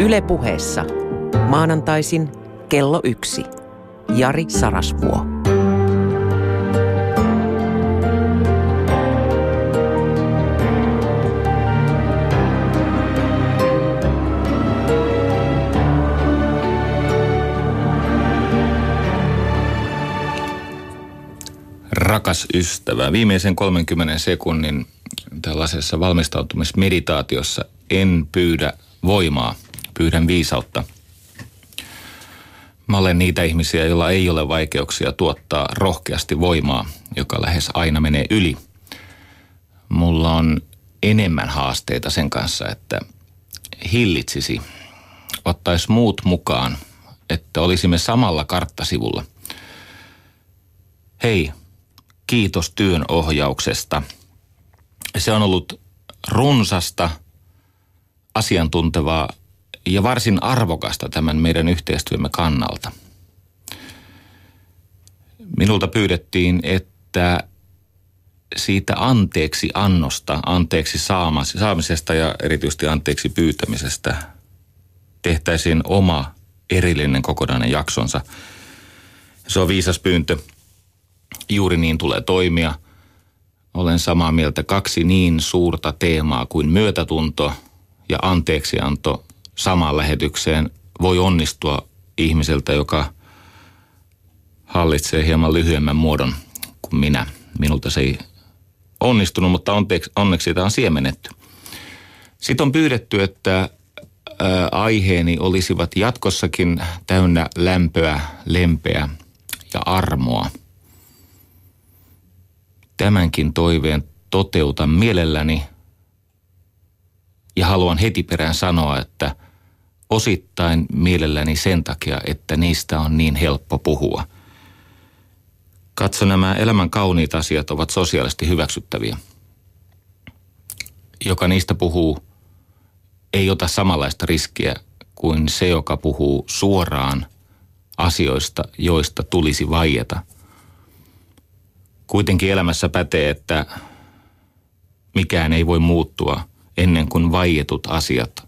Yle puheessa. Maanantaisin kello yksi. Jari Sarasvuo. Rakas ystävä, viimeisen 30 sekunnin tällaisessa valmistautumismeditaatiossa en pyydä voimaa, pyydän viisautta. Mä olen niitä ihmisiä, joilla ei ole vaikeuksia tuottaa rohkeasti voimaa, joka lähes aina menee yli. Mulla on enemmän haasteita sen kanssa, että hillitsisi, ottaisi muut mukaan, että olisimme samalla karttasivulla. Hei, kiitos työn ohjauksesta. Se on ollut runsasta, asiantuntevaa ja varsin arvokasta tämän meidän yhteistyömme kannalta. Minulta pyydettiin, että siitä anteeksi annosta, anteeksi saamisesta ja erityisesti anteeksi pyytämisestä tehtäisiin oma erillinen kokonainen jaksonsa. Se on viisas pyyntö – juuri niin tulee toimia. Olen samaa mieltä kaksi niin suurta teemaa kuin myötätunto ja anteeksianto samaan lähetykseen voi onnistua ihmiseltä, joka hallitsee hieman lyhyemmän muodon kuin minä. Minulta se ei onnistunut, mutta onneksi, sitä on siemennetty. Sitten on pyydetty, että aiheeni olisivat jatkossakin täynnä lämpöä, lempeä ja armoa – tämänkin toiveen toteutan mielelläni ja haluan heti perään sanoa, että osittain mielelläni sen takia, että niistä on niin helppo puhua. Katso, nämä elämän kauniit asiat ovat sosiaalisesti hyväksyttäviä. Joka niistä puhuu, ei ota samanlaista riskiä kuin se, joka puhuu suoraan asioista, joista tulisi vaieta – Kuitenkin elämässä pätee, että mikään ei voi muuttua ennen kuin vaietut asiat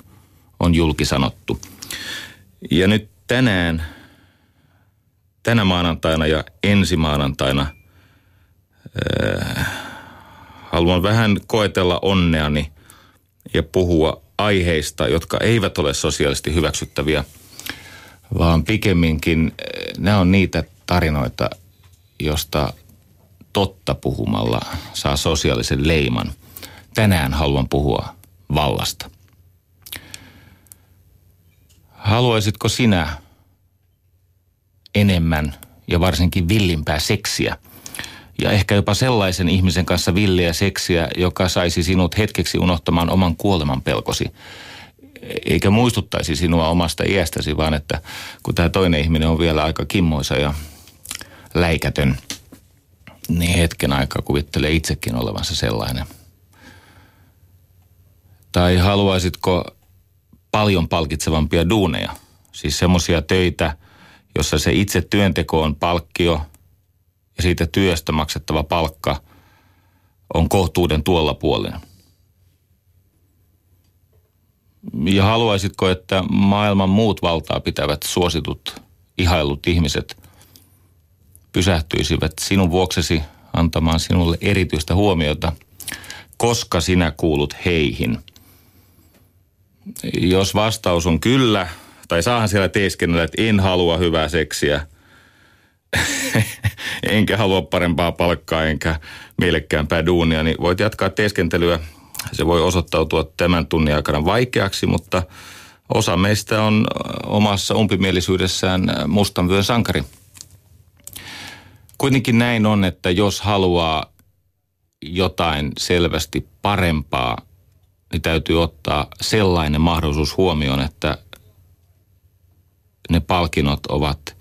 on julkisanottu. Ja nyt tänään, tänä maanantaina ja ensi maanantaina äh, haluan vähän koetella onneani ja puhua aiheista, jotka eivät ole sosiaalisesti hyväksyttäviä, vaan pikemminkin äh, nämä on niitä tarinoita, josta totta puhumalla saa sosiaalisen leiman. Tänään haluan puhua vallasta. Haluaisitko sinä enemmän ja varsinkin villimpää seksiä? Ja ehkä jopa sellaisen ihmisen kanssa villiä seksiä, joka saisi sinut hetkeksi unohtamaan oman kuoleman pelkosi. Eikä muistuttaisi sinua omasta iästäsi, vaan että kun tämä toinen ihminen on vielä aika kimmoisa ja läikätön – niin hetken aikaa kuvittelee itsekin olevansa sellainen. Tai haluaisitko paljon palkitsevampia duuneja? Siis semmoisia töitä, jossa se itse työnteko on palkkio ja siitä työstä maksettava palkka on kohtuuden tuolla puolella. Ja haluaisitko, että maailman muut valtaa pitävät suositut, ihailut ihmiset pysähtyisivät sinun vuoksesi antamaan sinulle erityistä huomiota, koska sinä kuulut heihin. Jos vastaus on kyllä, tai saahan siellä teeskennellä, että en halua hyvää seksiä, enkä halua parempaa palkkaa, enkä mielekkäämpää duunia, niin voit jatkaa teeskentelyä. Se voi osoittautua tämän tunnin aikana vaikeaksi, mutta osa meistä on omassa umpimielisyydessään mustan vyön sankari – Kuitenkin näin on, että jos haluaa jotain selvästi parempaa, niin täytyy ottaa sellainen mahdollisuus huomioon, että ne palkinnot ovat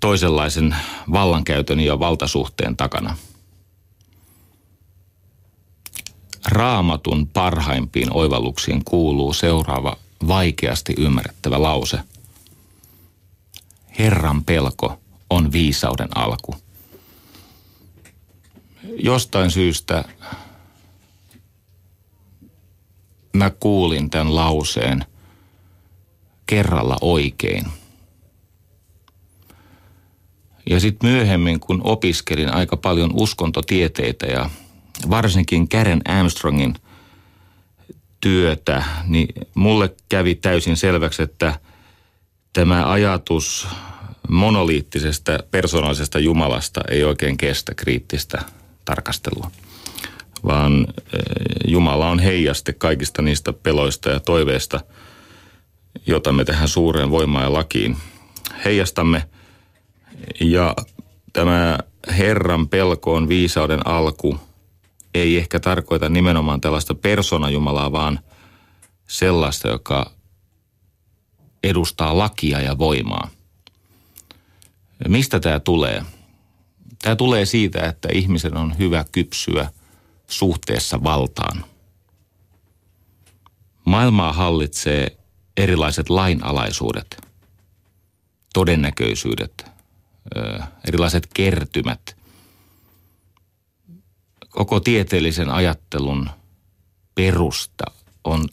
toisenlaisen vallankäytön ja valtasuhteen takana. Raamatun parhaimpiin oivalluksiin kuuluu seuraava vaikeasti ymmärrettävä lause. Herran pelko on viisauden alku. Jostain syystä mä kuulin tämän lauseen kerralla oikein. Ja sitten myöhemmin, kun opiskelin aika paljon uskontotieteitä ja varsinkin Karen Armstrongin työtä, niin mulle kävi täysin selväksi, että tämä ajatus monoliittisesta persoonallisesta Jumalasta ei oikein kestä kriittistä tarkastelua, vaan eh, Jumala on heijaste kaikista niistä peloista ja toiveista, jota me tähän suureen voimaan ja lakiin heijastamme. Ja tämä Herran pelko on viisauden alku – ei ehkä tarkoita nimenomaan tällaista persoonajumalaa, vaan sellaista, joka edustaa lakia ja voimaa. Mistä tämä tulee? Tämä tulee siitä, että ihmisen on hyvä kypsyä suhteessa valtaan. Maailmaa hallitsee erilaiset lainalaisuudet, todennäköisyydet, erilaiset kertymät – koko tieteellisen ajattelun perusta on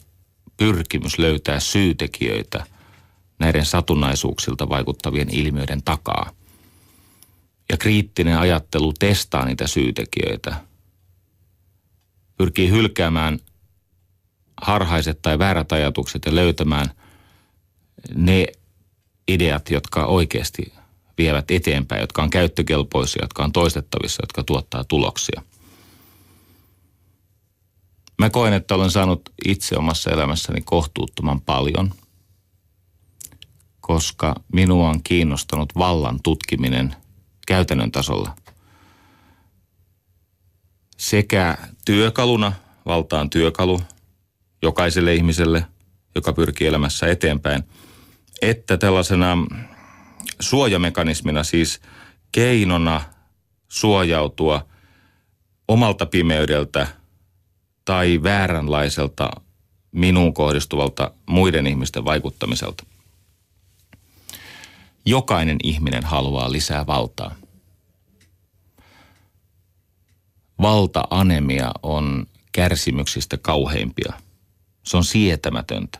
pyrkimys löytää syytekijöitä näiden satunnaisuuksilta vaikuttavien ilmiöiden takaa. Ja kriittinen ajattelu testaa niitä syytekijöitä. Pyrkii hylkäämään harhaiset tai väärät ajatukset ja löytämään ne ideat, jotka oikeasti vievät eteenpäin, jotka on käyttökelpoisia, jotka on toistettavissa, jotka tuottaa tuloksia – Mä koen, että olen saanut itse omassa elämässäni kohtuuttoman paljon, koska minua on kiinnostanut vallan tutkiminen käytännön tasolla. Sekä työkaluna, valtaan työkalu jokaiselle ihmiselle, joka pyrkii elämässä eteenpäin, että tällaisena suojamekanismina, siis keinona suojautua omalta pimeydeltä – tai vääränlaiselta minuun kohdistuvalta muiden ihmisten vaikuttamiselta. Jokainen ihminen haluaa lisää valtaa. Valta-anemia on kärsimyksistä kauheimpia. Se on sietämätöntä.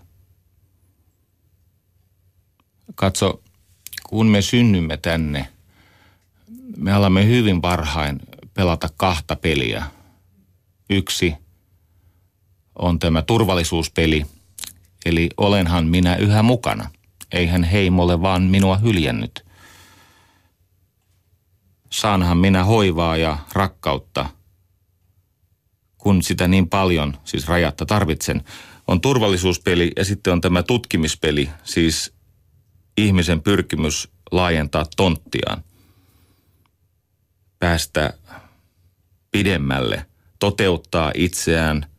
Katso, kun me synnymme tänne, me alamme hyvin varhain pelata kahta peliä. Yksi – on tämä turvallisuuspeli. Eli olenhan minä yhä mukana. Eihän heimolle vaan minua hyljännyt. Saanhan minä hoivaa ja rakkautta, kun sitä niin paljon, siis rajatta tarvitsen. On turvallisuuspeli ja sitten on tämä tutkimispeli, siis ihmisen pyrkimys laajentaa tonttiaan. Päästä pidemmälle, toteuttaa itseään –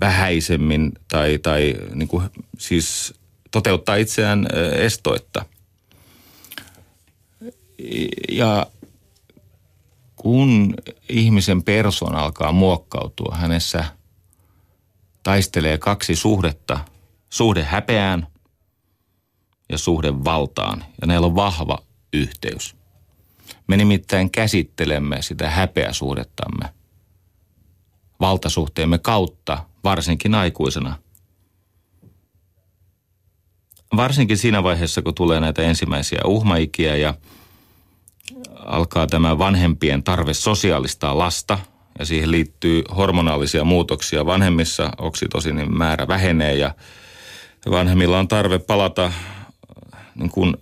vähäisemmin tai, tai niin kuin, siis toteuttaa itseään estoitta. Ja kun ihmisen persoon alkaa muokkautua, hänessä taistelee kaksi suhdetta, suhde häpeään ja suhde valtaan, ja näillä on vahva yhteys. Me nimittäin käsittelemme sitä häpeäsuhdettamme valtasuhteemme kautta, varsinkin aikuisena. Varsinkin siinä vaiheessa, kun tulee näitä ensimmäisiä uhmaikia ja alkaa tämä vanhempien tarve sosiaalistaa lasta ja siihen liittyy hormonaalisia muutoksia vanhemmissa, oksitosinin määrä vähenee ja vanhemmilla on tarve palata niin kuin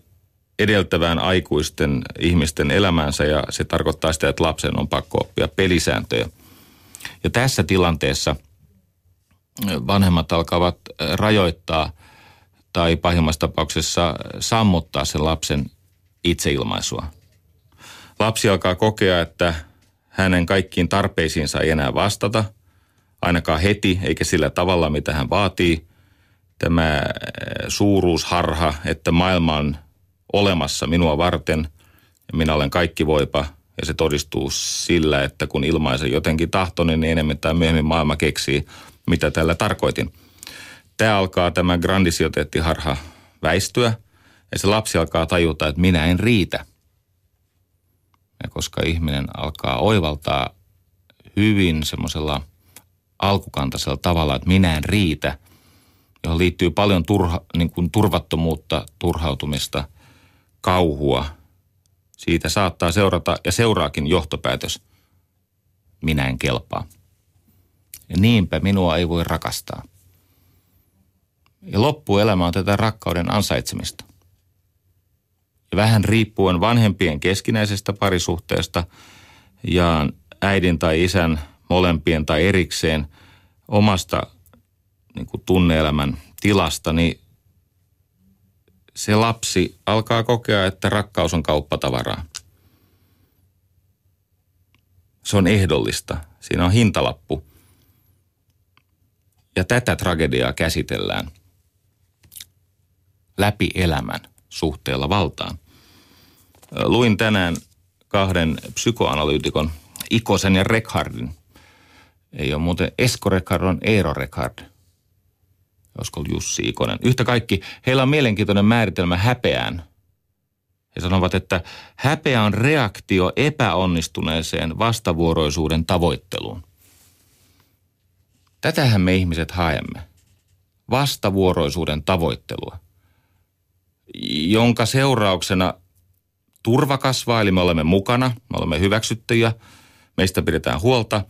edeltävään aikuisten ihmisten elämäänsä ja se tarkoittaa sitä, että lapsen on pakko oppia pelisääntöjä – ja tässä tilanteessa vanhemmat alkavat rajoittaa tai pahimmassa tapauksessa sammuttaa sen lapsen itseilmaisua. Lapsi alkaa kokea, että hänen kaikkiin tarpeisiinsa ei enää vastata, ainakaan heti eikä sillä tavalla, mitä hän vaatii. Tämä suuruusharha, että maailma on olemassa minua varten ja minä olen kaikki voipa – ja se todistuu sillä, että kun ilmaisen jotenkin tahtoinen, niin enemmän tai myöhemmin maailma keksii, mitä tällä tarkoitin. Tämä alkaa tämä grandisioteettiharha väistyä ja se lapsi alkaa tajuta, että minä en riitä. Ja koska ihminen alkaa oivaltaa hyvin semmoisella alkukantaisella tavalla, että minä en riitä, johon liittyy paljon turha, niin kuin turvattomuutta, turhautumista, kauhua. Siitä saattaa seurata ja seuraakin johtopäätös. Minä en kelpaa. Ja niinpä minua ei voi rakastaa. Ja loppuelämä on tätä rakkauden ansaitsemista. Vähän riippuen vanhempien keskinäisestä parisuhteesta ja äidin tai isän molempien tai erikseen omasta niin kuin tunneelämän tilasta, niin se lapsi alkaa kokea, että rakkaus on kauppatavaraa. Se on ehdollista. Siinä on hintalappu. Ja tätä tragediaa käsitellään läpi elämän suhteella valtaan. Luin tänään kahden psykoanalyytikon, Ikosen ja Rekhardin. Ei ole muuten Esko Rekhard, on Eero Rekhard. Olisiko Jussi Ikonen. Yhtä kaikki, heillä on mielenkiintoinen määritelmä häpeään. He sanovat, että häpeä on reaktio epäonnistuneeseen vastavuoroisuuden tavoitteluun. Tätähän me ihmiset haemme. Vastavuoroisuuden tavoittelua, jonka seurauksena turva kasvaa, eli me olemme mukana, me olemme hyväksyttyjä, meistä pidetään huolta.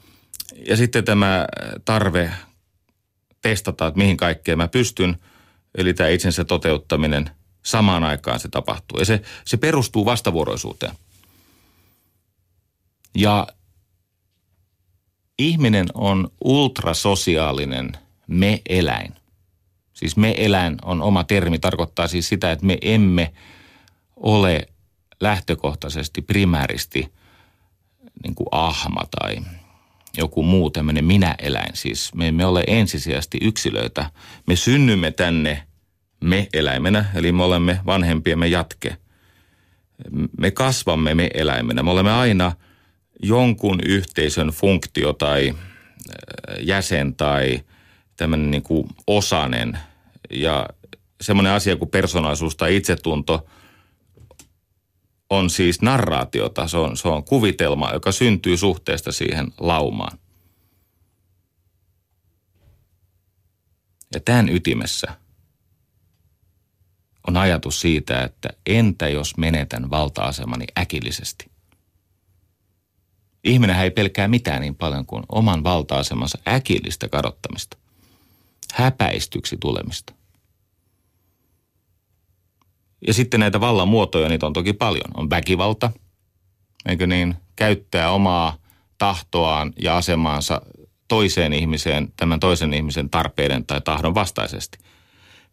Ja sitten tämä tarve testata, että mihin kaikkeen mä pystyn, eli tämä itsensä toteuttaminen, samaan aikaan se tapahtuu. Ja se, se perustuu vastavuoroisuuteen. Ja ihminen on ultrasosiaalinen me-eläin. Siis me-eläin on oma termi, tarkoittaa siis sitä, että me emme ole lähtökohtaisesti primääristi niin kuin ahma tai joku muu tämmöinen minä-eläin. Siis me emme ole ensisijaisesti yksilöitä. Me synnymme tänne me-eläimenä, eli me olemme vanhempiemme jatke. Me kasvamme me-eläimenä. Me olemme aina jonkun yhteisön funktio tai äh, jäsen tai tämmöinen niin kuin osanen. Ja semmoinen asia kuin persoonallisuus tai itsetunto – on siis narraatiota, se on, se on kuvitelma, joka syntyy suhteesta siihen laumaan. Ja tämän ytimessä on ajatus siitä, että entä jos menetän valta-asemani äkillisesti? Ihminen ei pelkää mitään niin paljon kuin oman valta-asemansa äkillistä kadottamista, häpäistyksi tulemista. Ja sitten näitä vallan muotoja, niitä on toki paljon. On väkivalta, eikö niin, käyttää omaa tahtoaan ja asemaansa toiseen ihmiseen, tämän toisen ihmisen tarpeiden tai tahdon vastaisesti.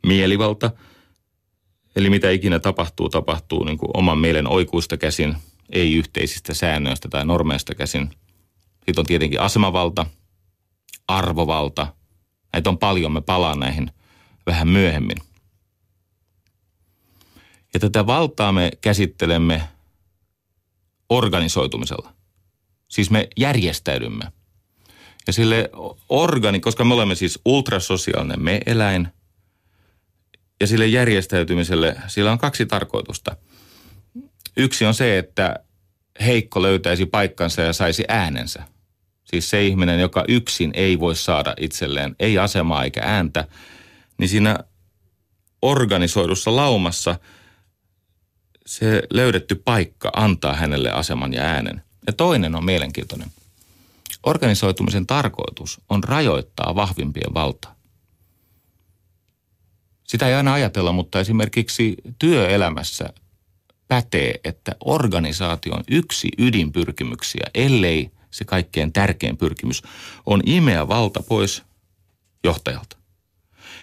Mielivalta, eli mitä ikinä tapahtuu, tapahtuu niin kuin oman mielen oikuista käsin, ei yhteisistä säännöistä tai normeista käsin. Sitten on tietenkin asemavalta, arvovalta. Näitä on paljon, me palaan näihin vähän myöhemmin – ja tätä valtaa me käsittelemme organisoitumisella. Siis me järjestäydymme. Ja sille organi, koska me olemme siis ultrasosiaalinen me-eläin, ja sille järjestäytymiselle sillä on kaksi tarkoitusta. Yksi on se, että heikko löytäisi paikkansa ja saisi äänensä. Siis se ihminen, joka yksin ei voi saada itselleen ei asemaa eikä ääntä, niin siinä organisoidussa laumassa – se löydetty paikka antaa hänelle aseman ja äänen. Ja toinen on mielenkiintoinen. Organisoitumisen tarkoitus on rajoittaa vahvimpien valtaa. Sitä ei aina ajatella, mutta esimerkiksi työelämässä pätee, että organisaation yksi ydinpyrkimyksiä, ellei se kaikkein tärkein pyrkimys, on imeä valta pois johtajalta.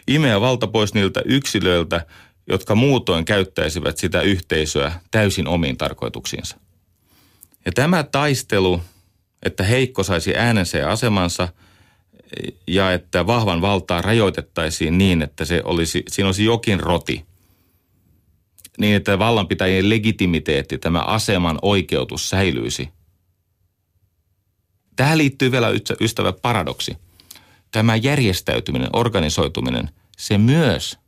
Imeä valta pois niiltä yksilöiltä, jotka muutoin käyttäisivät sitä yhteisöä täysin omiin tarkoituksiinsa. Ja tämä taistelu, että heikko saisi äänensä ja asemansa ja että vahvan valtaa rajoitettaisiin niin, että se olisi, siinä olisi jokin roti, niin että vallanpitäjien legitimiteetti, tämä aseman oikeutus säilyisi. Tähän liittyy vielä ystävä paradoksi. Tämä järjestäytyminen, organisoituminen, se myös –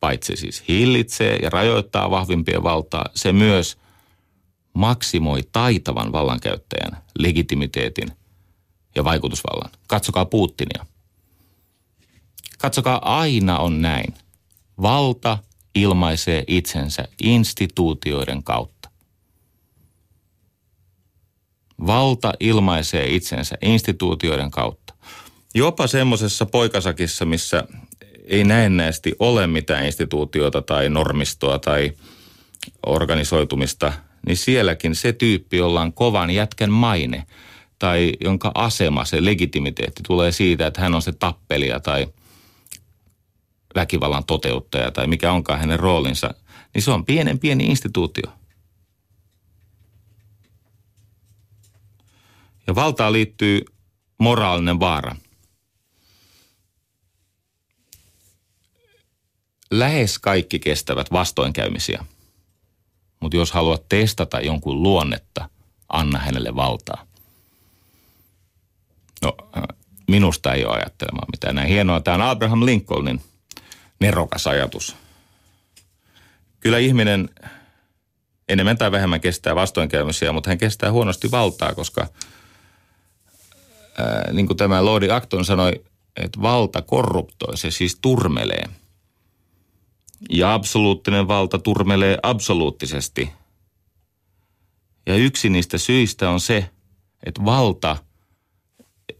paitsi siis hillitsee ja rajoittaa vahvimpien valtaa, se myös maksimoi taitavan vallankäyttäjän legitimiteetin ja vaikutusvallan. Katsokaa Putinia. katsokaa, aina on näin. Valta ilmaisee itsensä instituutioiden kautta. Valta ilmaisee itsensä instituutioiden kautta. Jopa semmoisessa poikasakissa, missä ei näennäisesti ole mitään instituutiota tai normistoa tai organisoitumista, niin sielläkin se tyyppi, jolla on kovan jätkän maine tai jonka asema, se legitimiteetti tulee siitä, että hän on se tappelija tai väkivallan toteuttaja tai mikä onkaan hänen roolinsa, niin se on pienen pieni instituutio. Ja valtaan liittyy moraalinen vaara – lähes kaikki kestävät vastoinkäymisiä. Mutta jos haluat testata jonkun luonnetta, anna hänelle valtaa. No, äh, minusta ei ole ajattelemaan mitään näin hienoa. Tämä on Abraham Lincolnin nerokas ajatus. Kyllä ihminen enemmän tai vähemmän kestää vastoinkäymisiä, mutta hän kestää huonosti valtaa, koska ää, äh, niin kuin tämä Lordi Acton sanoi, että valta korruptoi, se siis turmelee – ja absoluuttinen valta turmelee absoluuttisesti. Ja yksi niistä syistä on se, että valta,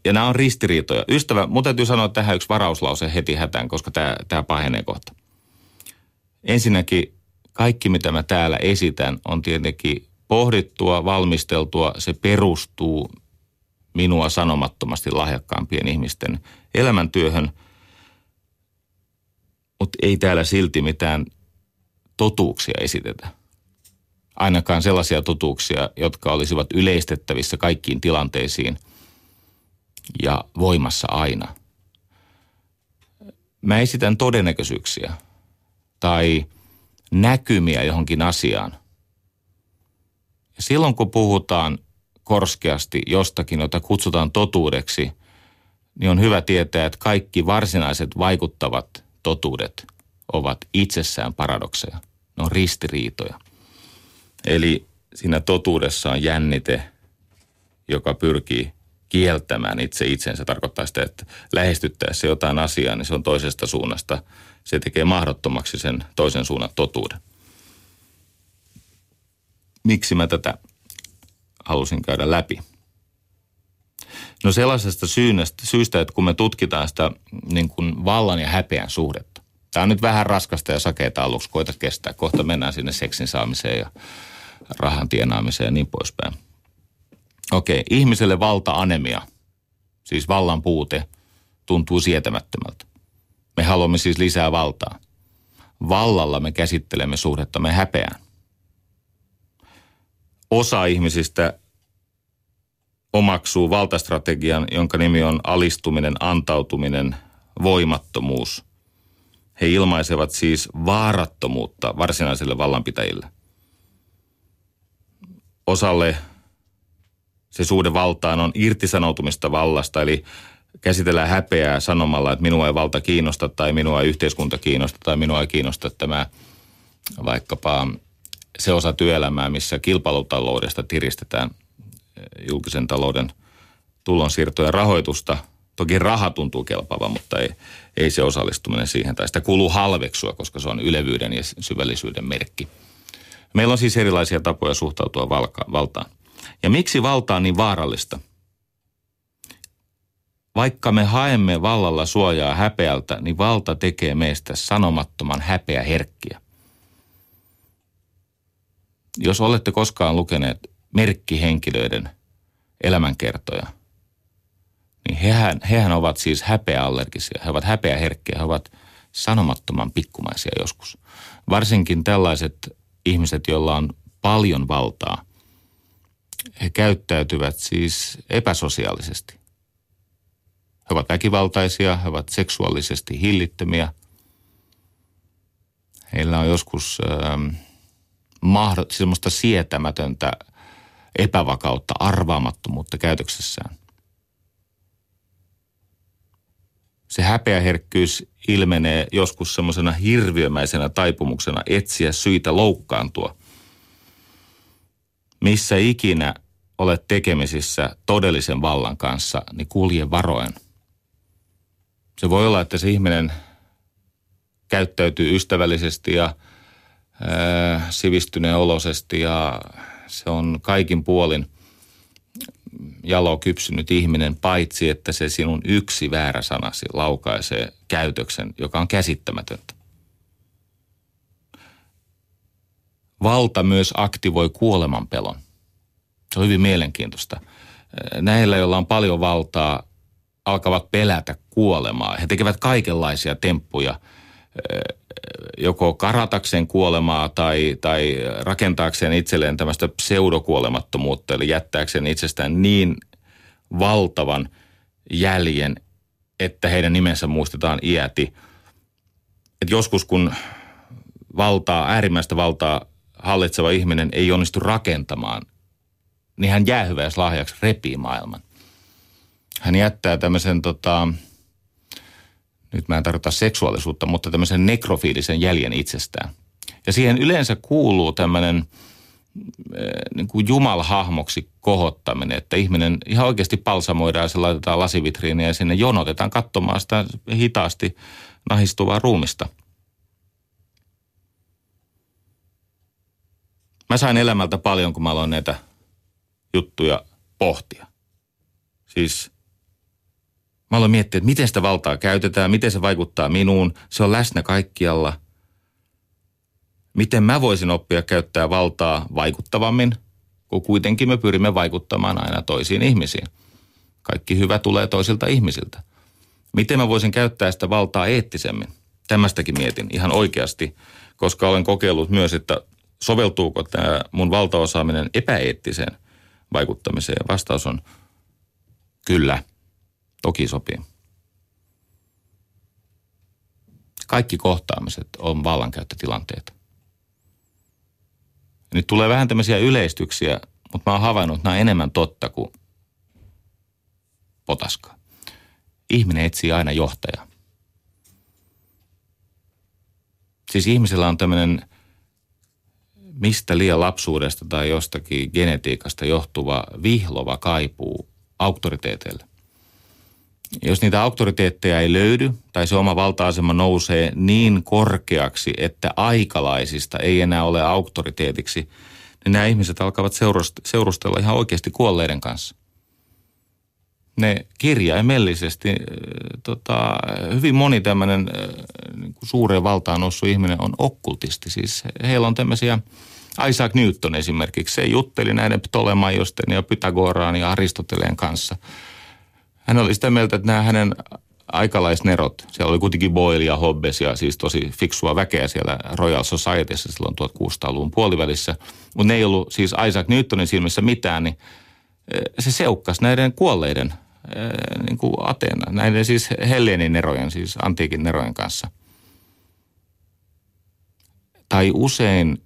ja nämä on ristiriitoja. Ystävä, mun täytyy sanoa tähän yksi varauslause heti hätään, koska tämä, tämä pahenee kohta. Ensinnäkin kaikki, mitä mä täällä esitän, on tietenkin pohdittua, valmisteltua. Se perustuu minua sanomattomasti lahjakkaampien ihmisten elämäntyöhön – mutta ei täällä silti mitään totuuksia esitetä. Ainakaan sellaisia totuuksia, jotka olisivat yleistettävissä kaikkiin tilanteisiin ja voimassa aina. Mä esitän todennäköisyyksiä tai näkymiä johonkin asiaan. Silloin kun puhutaan korskeasti jostakin, jota kutsutaan totuudeksi, niin on hyvä tietää, että kaikki varsinaiset vaikuttavat totuudet ovat itsessään paradokseja. Ne on ristiriitoja. Eli siinä totuudessa on jännite, joka pyrkii kieltämään itse itsensä. Tarkoittaa sitä, että lähestyttäessä jotain asiaa, niin se on toisesta suunnasta. Se tekee mahdottomaksi sen toisen suunnan totuuden. Miksi mä tätä halusin käydä läpi? No sellaisesta syystä, syystä, että kun me tutkitaan sitä niin kuin vallan ja häpeän suhdetta. Tämä on nyt vähän raskasta ja sakeita aluksi, koita kestää. Kohta mennään sinne seksin saamiseen ja rahan tienaamiseen ja niin poispäin. Okei, ihmiselle valta-anemia, siis vallan puute, tuntuu sietämättömältä. Me haluamme siis lisää valtaa. Vallalla me käsittelemme suhdettamme häpeään. Osa ihmisistä omaksuu valtastrategian, jonka nimi on alistuminen, antautuminen, voimattomuus. He ilmaisevat siis vaarattomuutta varsinaisille vallanpitäjille. Osalle se suhde valtaan on irtisanoutumista vallasta, eli käsitellään häpeää sanomalla, että minua ei valta kiinnosta tai minua ei yhteiskunta kiinnosta tai minua ei kiinnosta tämä vaikkapa se osa työelämää, missä kilpailutaloudesta tiristetään julkisen talouden tulonsiirtojen rahoitusta. Toki raha tuntuu kelpaavan, mutta ei, ei se osallistuminen siihen. Tai sitä kuuluu halveksua, koska se on ylevyyden ja syvällisyyden merkki. Meillä on siis erilaisia tapoja suhtautua valka, valtaan. Ja miksi valta on niin vaarallista? Vaikka me haemme vallalla suojaa häpeältä, niin valta tekee meistä sanomattoman häpeä herkkiä. Jos olette koskaan lukeneet merkkihenkilöiden elämänkertoja, niin hehän, hehän ovat siis häpeäallergisia. He ovat häpeäherkkiä, he ovat sanomattoman pikkumaisia joskus. Varsinkin tällaiset ihmiset, joilla on paljon valtaa, he käyttäytyvät siis epäsosiaalisesti. He ovat väkivaltaisia, he ovat seksuaalisesti hillittömiä. Heillä on joskus äh, mahdollista semmoista sietämätöntä epävakautta, arvaamattomuutta käytöksessään. Se häpeäherkkyys ilmenee joskus semmoisena hirviömäisenä taipumuksena etsiä syitä loukkaantua. Missä ikinä olet tekemisissä todellisen vallan kanssa, niin kulje varoen. Se voi olla, että se ihminen käyttäytyy ystävällisesti ja sivistyneen olosesti ja se on kaikin puolin jalo kypsynyt ihminen, paitsi että se sinun yksi väärä sanasi laukaisee käytöksen, joka on käsittämätöntä. Valta myös aktivoi kuolemanpelon. Se on hyvin mielenkiintoista. Näillä, joilla on paljon valtaa, alkavat pelätä kuolemaa. He tekevät kaikenlaisia temppuja, joko karatakseen kuolemaa tai, tai rakentaakseen itselleen tämmöistä pseudokuolemattomuutta, eli jättääkseen itsestään niin valtavan jäljen, että heidän nimensä muistetaan iäti. Et joskus kun valtaa, äärimmäistä valtaa hallitseva ihminen ei onnistu rakentamaan, niin hän jäähyväislahjaksi repii maailman. Hän jättää tämmöisen tota, nyt mä en tarkoita seksuaalisuutta, mutta tämmöisen nekrofiilisen jäljen itsestään. Ja siihen yleensä kuuluu tämmöinen eh, niin kuin jumalhahmoksi kohottaminen, että ihminen ihan oikeasti palsamoidaan ja se laitetaan lasivitriiniin ja sinne jonotetaan katsomaan sitä hitaasti nahistuvaa ruumista. Mä sain elämältä paljon, kun mä aloin näitä juttuja pohtia. Siis Mä aloin miettiä, että miten sitä valtaa käytetään, miten se vaikuttaa minuun. Se on läsnä kaikkialla. Miten mä voisin oppia käyttää valtaa vaikuttavammin, kun kuitenkin me pyrimme vaikuttamaan aina toisiin ihmisiin. Kaikki hyvä tulee toisilta ihmisiltä. Miten mä voisin käyttää sitä valtaa eettisemmin? Tämästäkin mietin ihan oikeasti, koska olen kokeillut myös, että soveltuuko tämä mun valtaosaaminen epäeettiseen vaikuttamiseen. Vastaus on kyllä – Toki sopii. Kaikki kohtaamiset on vallankäyttötilanteita. Nyt tulee vähän tämmöisiä yleistyksiä, mutta mä oon havainnut, että nämä on enemmän totta kuin potaska. Ihminen etsii aina johtajaa. Siis ihmisellä on tämmöinen mistä liian lapsuudesta tai jostakin genetiikasta johtuva vihlova kaipuu auktoriteeteille jos niitä auktoriteetteja ei löydy tai se oma valta-asema nousee niin korkeaksi, että aikalaisista ei enää ole auktoriteetiksi, niin nämä ihmiset alkavat seurustella ihan oikeasti kuolleiden kanssa. Ne kirjaimellisesti, tota, hyvin moni tämmöinen niin suureen valtaan noussut ihminen on okkultisti. Siis heillä on tämmöisiä, Isaac Newton esimerkiksi, se jutteli näiden Ptolemaiosten ja Pythagoraan ja Aristoteleen kanssa – hän oli sitä mieltä, että nämä hänen aikalaisnerot, siellä oli kuitenkin Boyle ja Hobbes ja siis tosi fiksua väkeä siellä Royal Societyssä silloin 1600-luvun puolivälissä, mutta ne ei ollut siis Isaac Newtonin silmissä mitään, niin eh, se seukkas näiden kuolleiden eh, niin kuin Ateena, näiden siis Hellenin nerojen, siis antiikin nerojen kanssa. Tai usein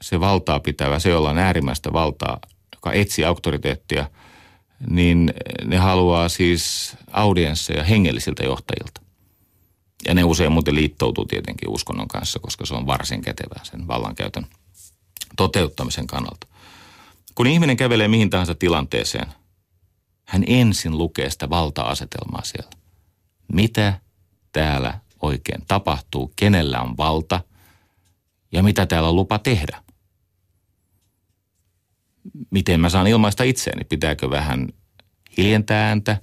se valtaa pitävä, se jolla on äärimmäistä valtaa, joka etsii auktoriteettia – niin ne haluaa siis audiensseja hengellisiltä johtajilta. Ja ne usein muuten liittoutuu tietenkin uskonnon kanssa, koska se on varsin kätevää sen vallankäytön toteuttamisen kannalta. Kun ihminen kävelee mihin tahansa tilanteeseen, hän ensin lukee sitä valta-asetelmaa siellä. Mitä täällä oikein tapahtuu, kenellä on valta ja mitä täällä on lupa tehdä miten mä saan ilmaista itseäni. Pitääkö vähän hiljentää ääntä,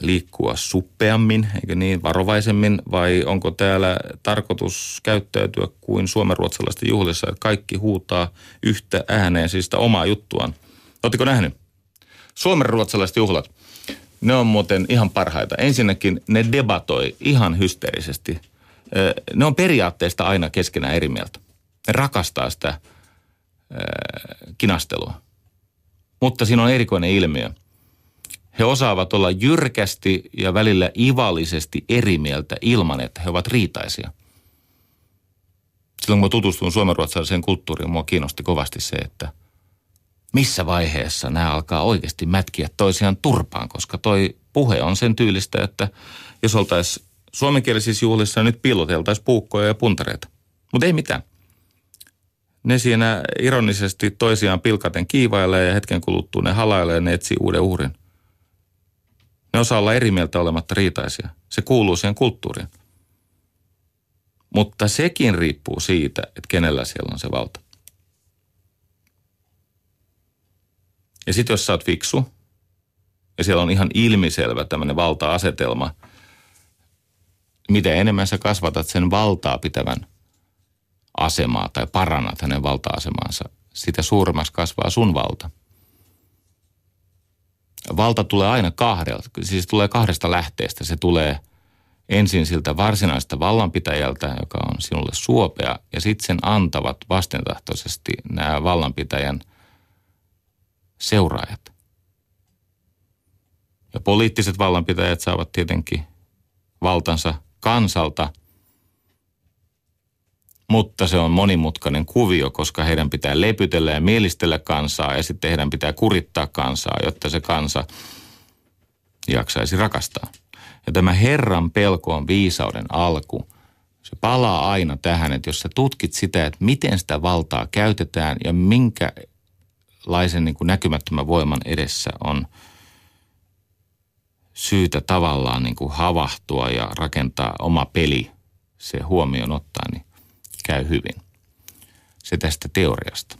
liikkua suppeammin, eikö niin, varovaisemmin, vai onko täällä tarkoitus käyttäytyä kuin suomenruotsalaisten juhlissa, että kaikki huutaa yhtä ääneen, siis sitä omaa juttuaan. Oletteko nähnyt? Suomenruotsalaiset juhlat, ne on muuten ihan parhaita. Ensinnäkin ne debatoi ihan hysteerisesti. Ne on periaatteesta aina keskenään eri mieltä. Ne rakastaa sitä kinastelua. Mutta siinä on erikoinen ilmiö. He osaavat olla jyrkästi ja välillä ivallisesti eri mieltä ilman, että he ovat riitaisia. Silloin kun tutustuin suomenruotsalaiseen kulttuuriin, mua kiinnosti kovasti se, että missä vaiheessa nämä alkaa oikeasti mätkiä toisiaan turpaan, koska toi puhe on sen tyylistä, että jos oltaisiin suomenkielisissä juhlissa, nyt piiloteltaisiin puukkoja ja puntareita. Mutta ei mitään ne siinä ironisesti toisiaan pilkaten kiivailee ja hetken kuluttua ne halailee ja ne etsii uuden uhrin. Ne osaa olla eri mieltä olematta riitaisia. Se kuuluu siihen kulttuuriin. Mutta sekin riippuu siitä, että kenellä siellä on se valta. Ja sitten jos sä oot fiksu, ja siellä on ihan ilmiselvä tämmöinen valta-asetelma, mitä enemmän sä kasvatat sen valtaa pitävän asemaa tai parannat hänen valta-asemaansa, sitä suuremmaksi kasvaa sun valta. Valta tulee aina kahdelta, siis tulee kahdesta lähteestä. Se tulee ensin siltä varsinaista vallanpitäjältä, joka on sinulle suopea, ja sitten sen antavat vastentahtoisesti nämä vallanpitäjän seuraajat. Ja poliittiset vallanpitäjät saavat tietenkin valtansa kansalta, mutta se on monimutkainen kuvio, koska heidän pitää lepytellä ja mielistellä kansaa ja sitten heidän pitää kurittaa kansaa, jotta se kansa jaksaisi rakastaa. Ja tämä Herran pelko on viisauden alku. Se palaa aina tähän, että jos sä tutkit sitä, että miten sitä valtaa käytetään ja minkälaisen niin kuin näkymättömän voiman edessä on – syytä tavallaan niin kuin havahtua ja rakentaa oma peli se huomioon ottaa, niin käy hyvin. Se tästä teoriasta.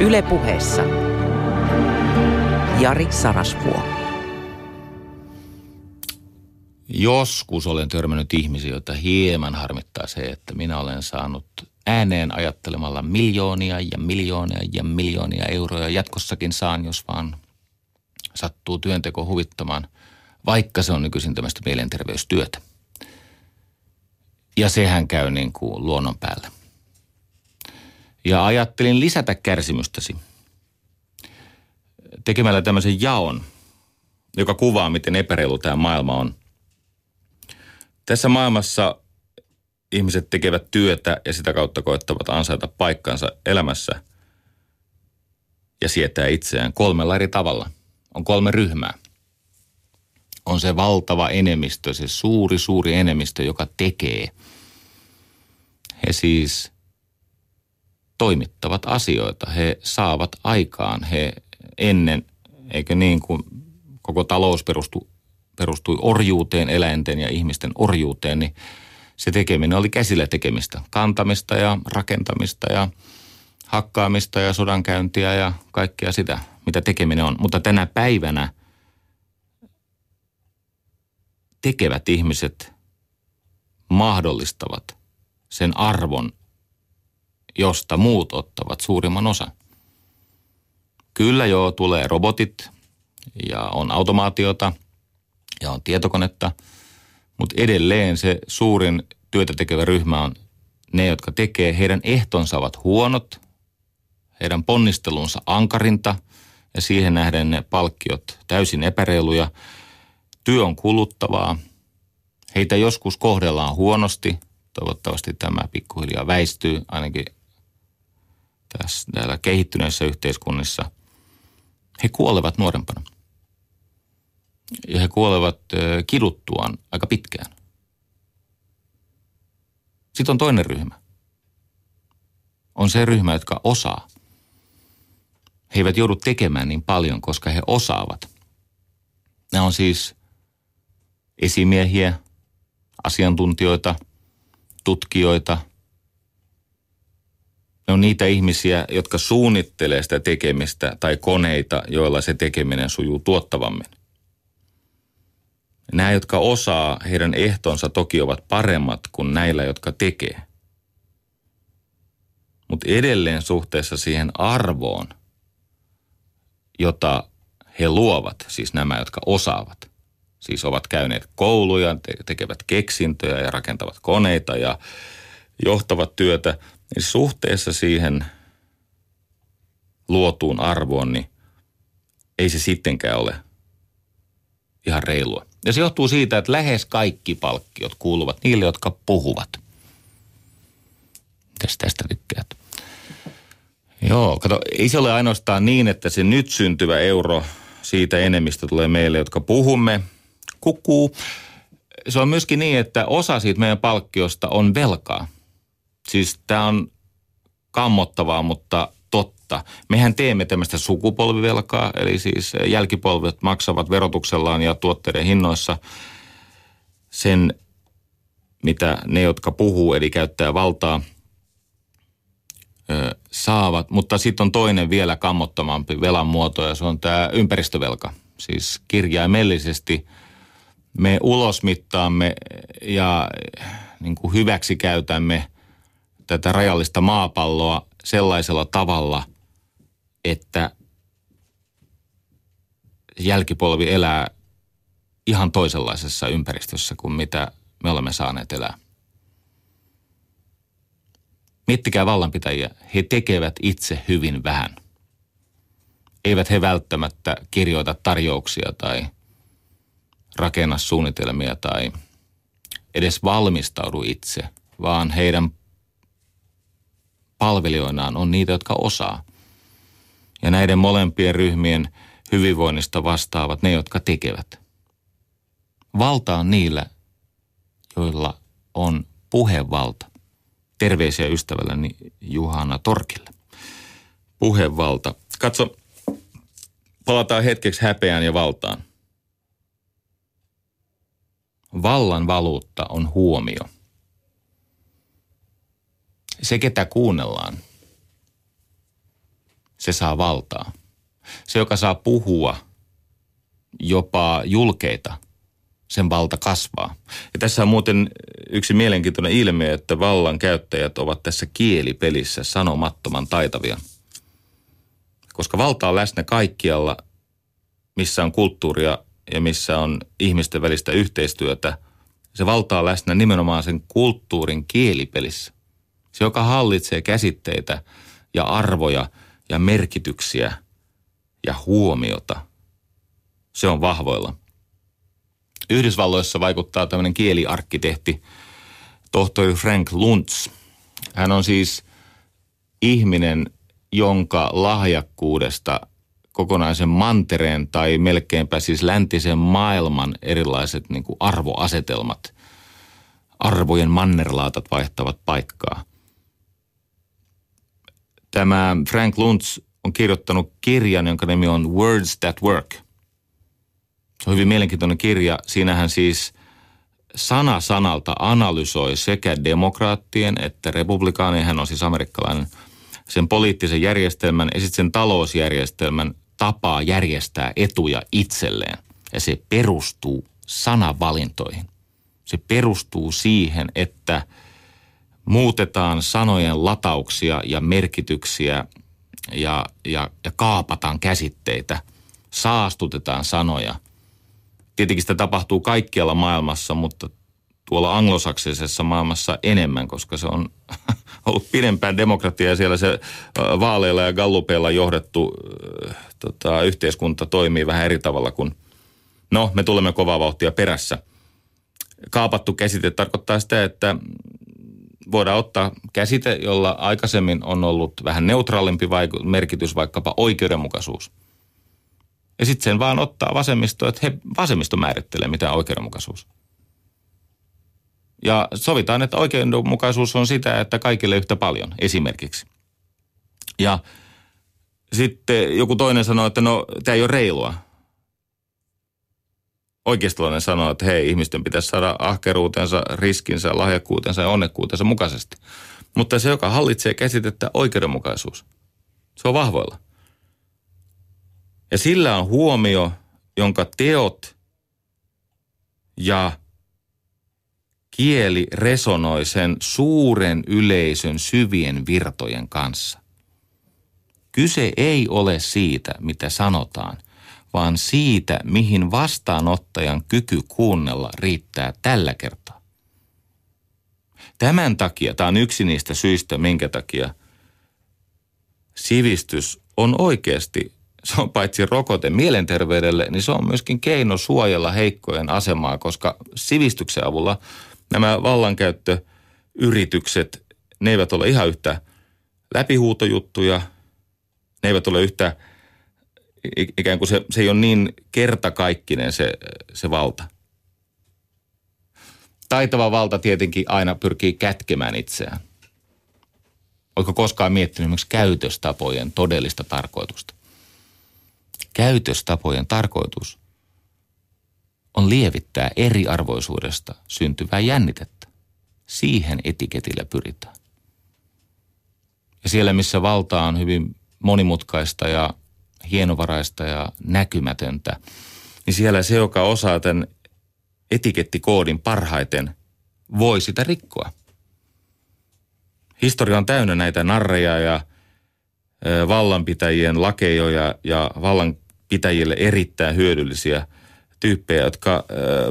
Ylepuheessa Jari Sarasvuo. Joskus olen törmännyt ihmisiä, joita hieman harmittaa se, että minä olen saanut ääneen ajattelemalla miljoonia ja miljoonia ja miljoonia euroja. Jatkossakin saan, jos vaan sattuu työnteko huvittamaan, vaikka se on nykyisin tämmöistä mielenterveystyötä. Ja sehän käy niin kuin luonnon päälle. Ja ajattelin lisätä kärsimystäsi tekemällä tämmöisen jaon, joka kuvaa, miten epäreilu tämä maailma on – tässä maailmassa ihmiset tekevät työtä ja sitä kautta koettavat ansaita paikkansa elämässä ja sietää itseään kolmella eri tavalla. On kolme ryhmää. On se valtava enemmistö, se suuri, suuri enemmistö, joka tekee. He siis toimittavat asioita, he saavat aikaan, he ennen, eikö niin kuin koko talous perustuu perustui orjuuteen, eläinten ja ihmisten orjuuteen, niin se tekeminen oli käsillä tekemistä. Kantamista ja rakentamista ja hakkaamista ja sodankäyntiä ja kaikkea sitä, mitä tekeminen on. Mutta tänä päivänä tekevät ihmiset mahdollistavat sen arvon, josta muut ottavat suurimman osan. Kyllä joo, tulee robotit ja on automaatiota – ja on tietokonetta, mutta edelleen se suurin työtä tekevä ryhmä on ne, jotka tekee. Heidän ehtonsa ovat huonot, heidän ponnistelunsa ankarinta ja siihen nähden ne palkkiot täysin epäreiluja. Työ on kuluttavaa. Heitä joskus kohdellaan huonosti. Toivottavasti tämä pikkuhiljaa väistyy ainakin tässä täällä kehittyneissä yhteiskunnissa. He kuolevat nuorempana ja he kuolevat kiduttuaan aika pitkään. Sitten on toinen ryhmä. On se ryhmä, jotka osaa. He eivät joudu tekemään niin paljon, koska he osaavat. Nämä on siis esimiehiä, asiantuntijoita, tutkijoita. Ne on niitä ihmisiä, jotka suunnittelee sitä tekemistä tai koneita, joilla se tekeminen sujuu tuottavammin. Nämä, jotka osaa, heidän ehtonsa toki ovat paremmat kuin näillä, jotka tekee. Mutta edelleen suhteessa siihen arvoon, jota he luovat, siis nämä, jotka osaavat. Siis ovat käyneet kouluja, tekevät keksintöjä ja rakentavat koneita ja johtavat työtä. Niin suhteessa siihen luotuun arvoon, niin ei se sittenkään ole ihan reilua. Ja se johtuu siitä, että lähes kaikki palkkiot kuuluvat niille, jotka puhuvat. Mitäs tästä tykkäät? Joo, kato, ei se ole ainoastaan niin, että se nyt syntyvä euro siitä enemmistä tulee meille, jotka puhumme, kukkuu. Se on myöskin niin, että osa siitä meidän palkkiosta on velkaa. Siis tämä on kammottavaa, mutta totta. Mehän teemme tämmöistä sukupolvivelkaa, eli siis jälkipolvet maksavat verotuksellaan ja tuotteiden hinnoissa sen, mitä ne, jotka puhuu, eli käyttää valtaa, saavat. Mutta sitten on toinen vielä kammottomampi velan muoto, ja se on tämä ympäristövelka. Siis kirjaimellisesti me ulosmittaamme ja niin kuin hyväksi tätä rajallista maapalloa sellaisella tavalla, että jälkipolvi elää ihan toisenlaisessa ympäristössä kuin mitä me olemme saaneet elää. Miettikää vallanpitäjiä, he tekevät itse hyvin vähän. Eivät he välttämättä kirjoita tarjouksia tai rakenna suunnitelmia tai edes valmistaudu itse, vaan heidän palvelijoinaan on niitä, jotka osaa. Ja näiden molempien ryhmien hyvinvoinnista vastaavat ne, jotka tekevät. Valta on niillä, joilla on puhevalta. Terveisiä ystävälleni Juhana Torkille. Puhevalta. Katso, palataan hetkeksi häpeään ja valtaan. Vallan valuutta on huomio – se, ketä kuunnellaan, se saa valtaa. Se, joka saa puhua jopa julkeita, sen valta kasvaa. Ja tässä on muuten yksi mielenkiintoinen ilmiö, että vallan käyttäjät ovat tässä kielipelissä sanomattoman taitavia. Koska valta on läsnä kaikkialla, missä on kulttuuria ja missä on ihmisten välistä yhteistyötä. Se valta on läsnä nimenomaan sen kulttuurin kielipelissä. Se, joka hallitsee käsitteitä ja arvoja ja merkityksiä ja huomiota, se on vahvoilla. Yhdysvalloissa vaikuttaa tämmöinen kieliarkkitehti, tohtori Frank Luntz. Hän on siis ihminen, jonka lahjakkuudesta kokonaisen mantereen tai melkeinpä siis läntisen maailman erilaiset niin kuin arvoasetelmat, arvojen mannerlaatat vaihtavat paikkaa. Tämä Frank Luntz on kirjoittanut kirjan, jonka nimi on Words That Work. Se on hyvin mielenkiintoinen kirja. Siinähän siis sana sanalta analysoi sekä demokraattien että republikaanien, hän on siis amerikkalainen, sen poliittisen järjestelmän ja sitten sen talousjärjestelmän tapaa järjestää etuja itselleen. Ja se perustuu sanavalintoihin. Se perustuu siihen, että – muutetaan sanojen latauksia ja merkityksiä ja, ja, ja kaapataan käsitteitä, saastutetaan sanoja. Tietenkin sitä tapahtuu kaikkialla maailmassa, mutta tuolla anglosaksisessa maailmassa enemmän, koska se on ollut pidempään demokratia ja siellä se vaaleilla ja gallupeilla johdettu tota, yhteiskunta toimii vähän eri tavalla kuin, no me tulemme kovaa vauhtia perässä. Kaapattu käsite tarkoittaa sitä, että voidaan ottaa käsite, jolla aikaisemmin on ollut vähän neutraalimpi vaiku- merkitys, vaikkapa oikeudenmukaisuus. Ja sitten sen vaan ottaa vasemmisto, että he, vasemmisto määrittelee, mitä oikeudenmukaisuus. Ja sovitaan, että oikeudenmukaisuus on sitä, että kaikille yhtä paljon, esimerkiksi. Ja sitten joku toinen sanoo, että no, tämä ei ole reilua oikeistolainen sanoo, että hei, ihmisten pitäisi saada ahkeruutensa, riskinsä, lahjakkuutensa ja onnekkuutensa mukaisesti. Mutta se, joka hallitsee käsitettä oikeudenmukaisuus, se on vahvoilla. Ja sillä on huomio, jonka teot ja kieli resonoi sen suuren yleisön syvien virtojen kanssa. Kyse ei ole siitä, mitä sanotaan – vaan siitä, mihin vastaanottajan kyky kuunnella riittää tällä kertaa. Tämän takia, tämä on yksi niistä syistä, minkä takia sivistys on oikeasti, se on paitsi rokote mielenterveydelle, niin se on myöskin keino suojella heikkojen asemaa, koska sivistyksen avulla nämä vallankäyttöyritykset, ne eivät ole ihan yhtä läpihuutojuttuja, ne eivät ole yhtä ikään kuin se, se ei ole niin kertakaikkinen se, se valta. taitava valta tietenkin aina pyrkii kätkemään itseään. Oletko koskaan miettinyt esimerkiksi käytöstapojen todellista tarkoitusta? Käytöstapojen tarkoitus on lievittää eriarvoisuudesta syntyvää jännitettä. Siihen etiketillä pyritään. Ja siellä, missä valta on hyvin monimutkaista ja hienovaraista ja näkymätöntä, niin siellä se, joka osaa tämän etikettikoodin parhaiten, voi sitä rikkoa. Historia on täynnä näitä narreja ja vallanpitäjien lakejoja ja vallanpitäjille erittäin hyödyllisiä tyyppejä, jotka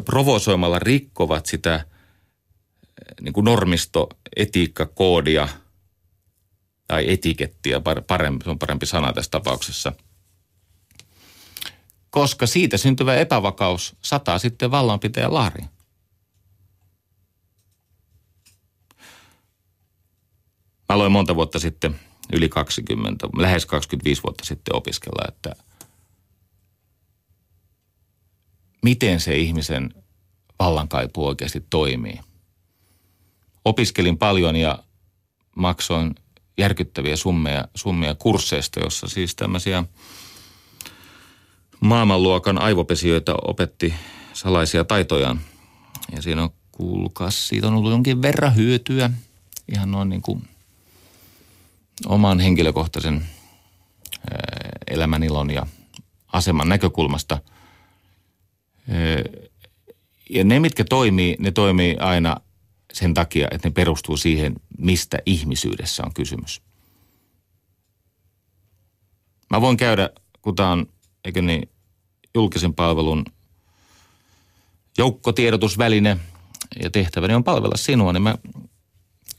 provosoimalla rikkovat sitä niin kuin normistoetiikkakoodia tai etikettiä, parempi, se on parempi sana tässä tapauksessa – koska siitä syntyvä epävakaus sataa sitten vallanpitäjän laariin. Mä aloin monta vuotta sitten, yli 20, lähes 25 vuotta sitten opiskella, että miten se ihmisen vallankaipu oikeasti toimii. Opiskelin paljon ja maksoin järkyttäviä summia, summia kursseista, jossa siis tämmöisiä maailmanluokan aivopesijöitä opetti salaisia taitojaan. Ja siinä on, kuulkaas, siitä on ollut jonkin verran hyötyä ihan noin niin kuin oman henkilökohtaisen elämänilon ja aseman näkökulmasta. Ja ne, mitkä toimii, ne toimii aina sen takia, että ne perustuu siihen, mistä ihmisyydessä on kysymys. Mä voin käydä, kun tämä on, eikö niin, julkisen palvelun joukkotiedotusväline ja tehtäväni on palvella sinua, niin mä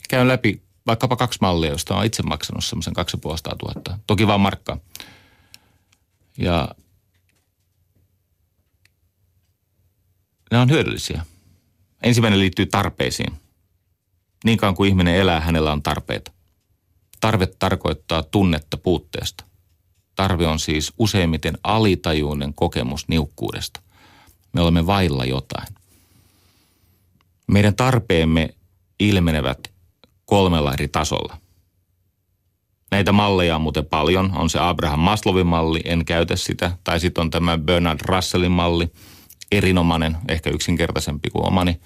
käyn läpi vaikkapa kaksi mallia, josta olen itse maksanut semmoisen 2500 000. Toki vaan markkaa. Ja ne on hyödyllisiä. Ensimmäinen liittyy tarpeisiin. Niin kauan kuin ihminen elää, hänellä on tarpeita. Tarve tarkoittaa tunnetta puutteesta. Tarve on siis useimmiten alitajuinen kokemus niukkuudesta. Me olemme vailla jotain. Meidän tarpeemme ilmenevät kolmella eri tasolla. Näitä malleja on muuten paljon. On se Abraham Maslowin malli, en käytä sitä. Tai sitten on tämä Bernard Russellin malli, erinomainen, ehkä yksinkertaisempi kuin omani,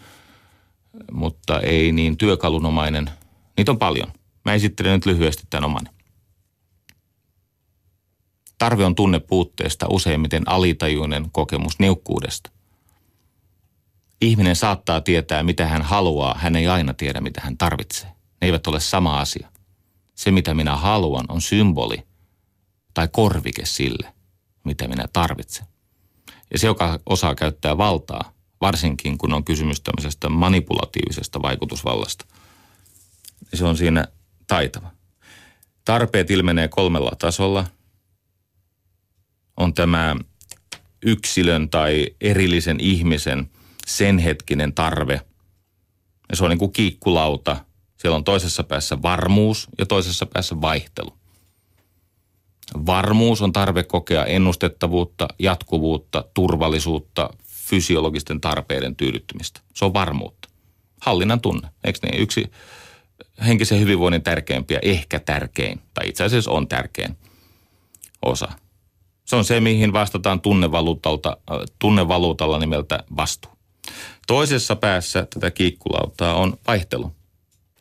mutta ei niin työkalunomainen. Niitä on paljon. Mä esittelen nyt lyhyesti tämän omani. Tarve on tunne puutteesta, useimmiten alitajuinen kokemus niukkuudesta. Ihminen saattaa tietää, mitä hän haluaa, hän ei aina tiedä, mitä hän tarvitsee. Ne eivät ole sama asia. Se, mitä minä haluan, on symboli tai korvike sille, mitä minä tarvitsen. Ja se, joka osaa käyttää valtaa, varsinkin kun on kysymys tämmöisestä manipulatiivisesta vaikutusvallasta, niin se on siinä taitava. Tarpeet ilmenee kolmella tasolla – on tämä yksilön tai erillisen ihmisen sen hetkinen tarve. Ja se on niin kuin kiikkulauta. Siellä on toisessa päässä varmuus ja toisessa päässä vaihtelu. Varmuus on tarve kokea ennustettavuutta, jatkuvuutta, turvallisuutta, fysiologisten tarpeiden tyydyttymistä. Se on varmuutta. Hallinnan tunne, eikö niin? Yksi henkisen hyvinvoinnin tärkeimpiä, ehkä tärkein, tai itse asiassa on tärkein osa – se on se, mihin vastataan tunnevaluutalta, äh, tunnevaluutalla nimeltä vastuu. Toisessa päässä tätä kiikkulautaa on vaihtelu.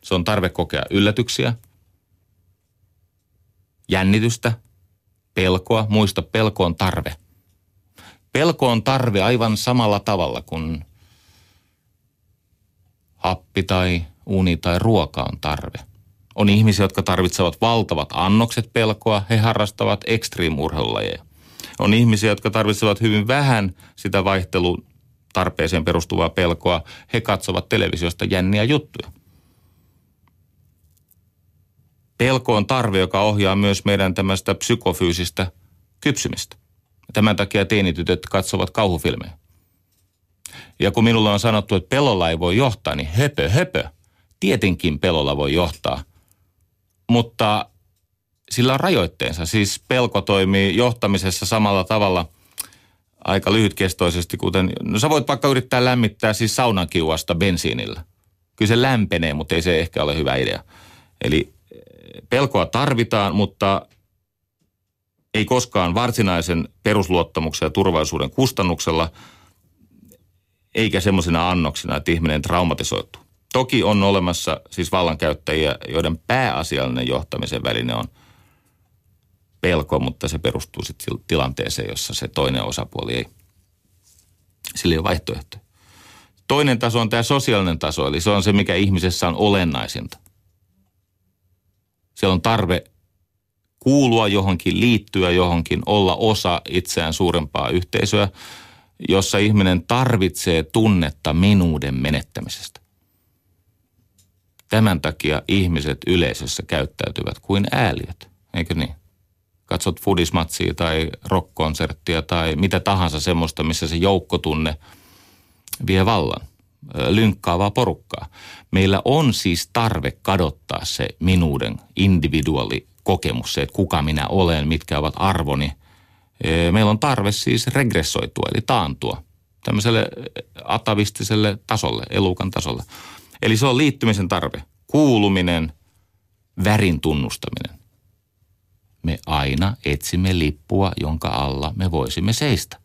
Se on tarve kokea yllätyksiä, jännitystä, pelkoa. Muista, pelko on tarve. Pelko on tarve aivan samalla tavalla kuin happi tai uni tai ruoka on tarve. On ihmisiä, jotka tarvitsevat valtavat annokset pelkoa. He harrastavat ekstriimurheilulajeja. On ihmisiä, jotka tarvitsevat hyvin vähän sitä vaihtelun tarpeeseen perustuvaa pelkoa. He katsovat televisiosta jänniä juttuja. Pelko on tarve, joka ohjaa myös meidän tämmöistä psykofyysistä kypsymistä. Tämän takia teinitytöt katsovat kauhufilmejä. Ja kun minulle on sanottu, että pelolla ei voi johtaa, niin höpö, höpö. Tietenkin pelolla voi johtaa. Mutta sillä on rajoitteensa. Siis pelko toimii johtamisessa samalla tavalla aika lyhytkestoisesti, kuten, no sä voit vaikka yrittää lämmittää siis saunakiuasta bensiinillä. Kyllä se lämpenee, mutta ei se ehkä ole hyvä idea. Eli eh, pelkoa tarvitaan, mutta ei koskaan varsinaisen perusluottamuksen ja turvallisuuden kustannuksella, eikä semmoisina annoksina, että ihminen traumatisoituu. Toki on olemassa siis vallankäyttäjiä, joiden pääasiallinen johtamisen väline on pelko, mutta se perustuu sitten tilanteeseen, jossa se toinen osapuoli ei, sillä ei ole vaihtoehto. Toinen taso on tämä sosiaalinen taso, eli se on se, mikä ihmisessä on olennaisinta. Se on tarve kuulua johonkin, liittyä johonkin, olla osa itseään suurempaa yhteisöä, jossa ihminen tarvitsee tunnetta minuuden menettämisestä. Tämän takia ihmiset yleisössä käyttäytyvät kuin ääliöt, eikö niin? Katsot fudismatsia tai rockkonserttia tai mitä tahansa semmoista, missä se joukkotunne vie vallan lynkkaavaa porukkaa. Meillä on siis tarve kadottaa se minuuden individuaali kokemus, se, että kuka minä olen, mitkä ovat arvoni. Meillä on tarve siis regressoitua, eli taantua tämmöiselle atavistiselle tasolle, elukan tasolle. Eli se on liittymisen tarve, kuuluminen, värin tunnustaminen. Me aina etsimme lippua, jonka alla me voisimme seistä.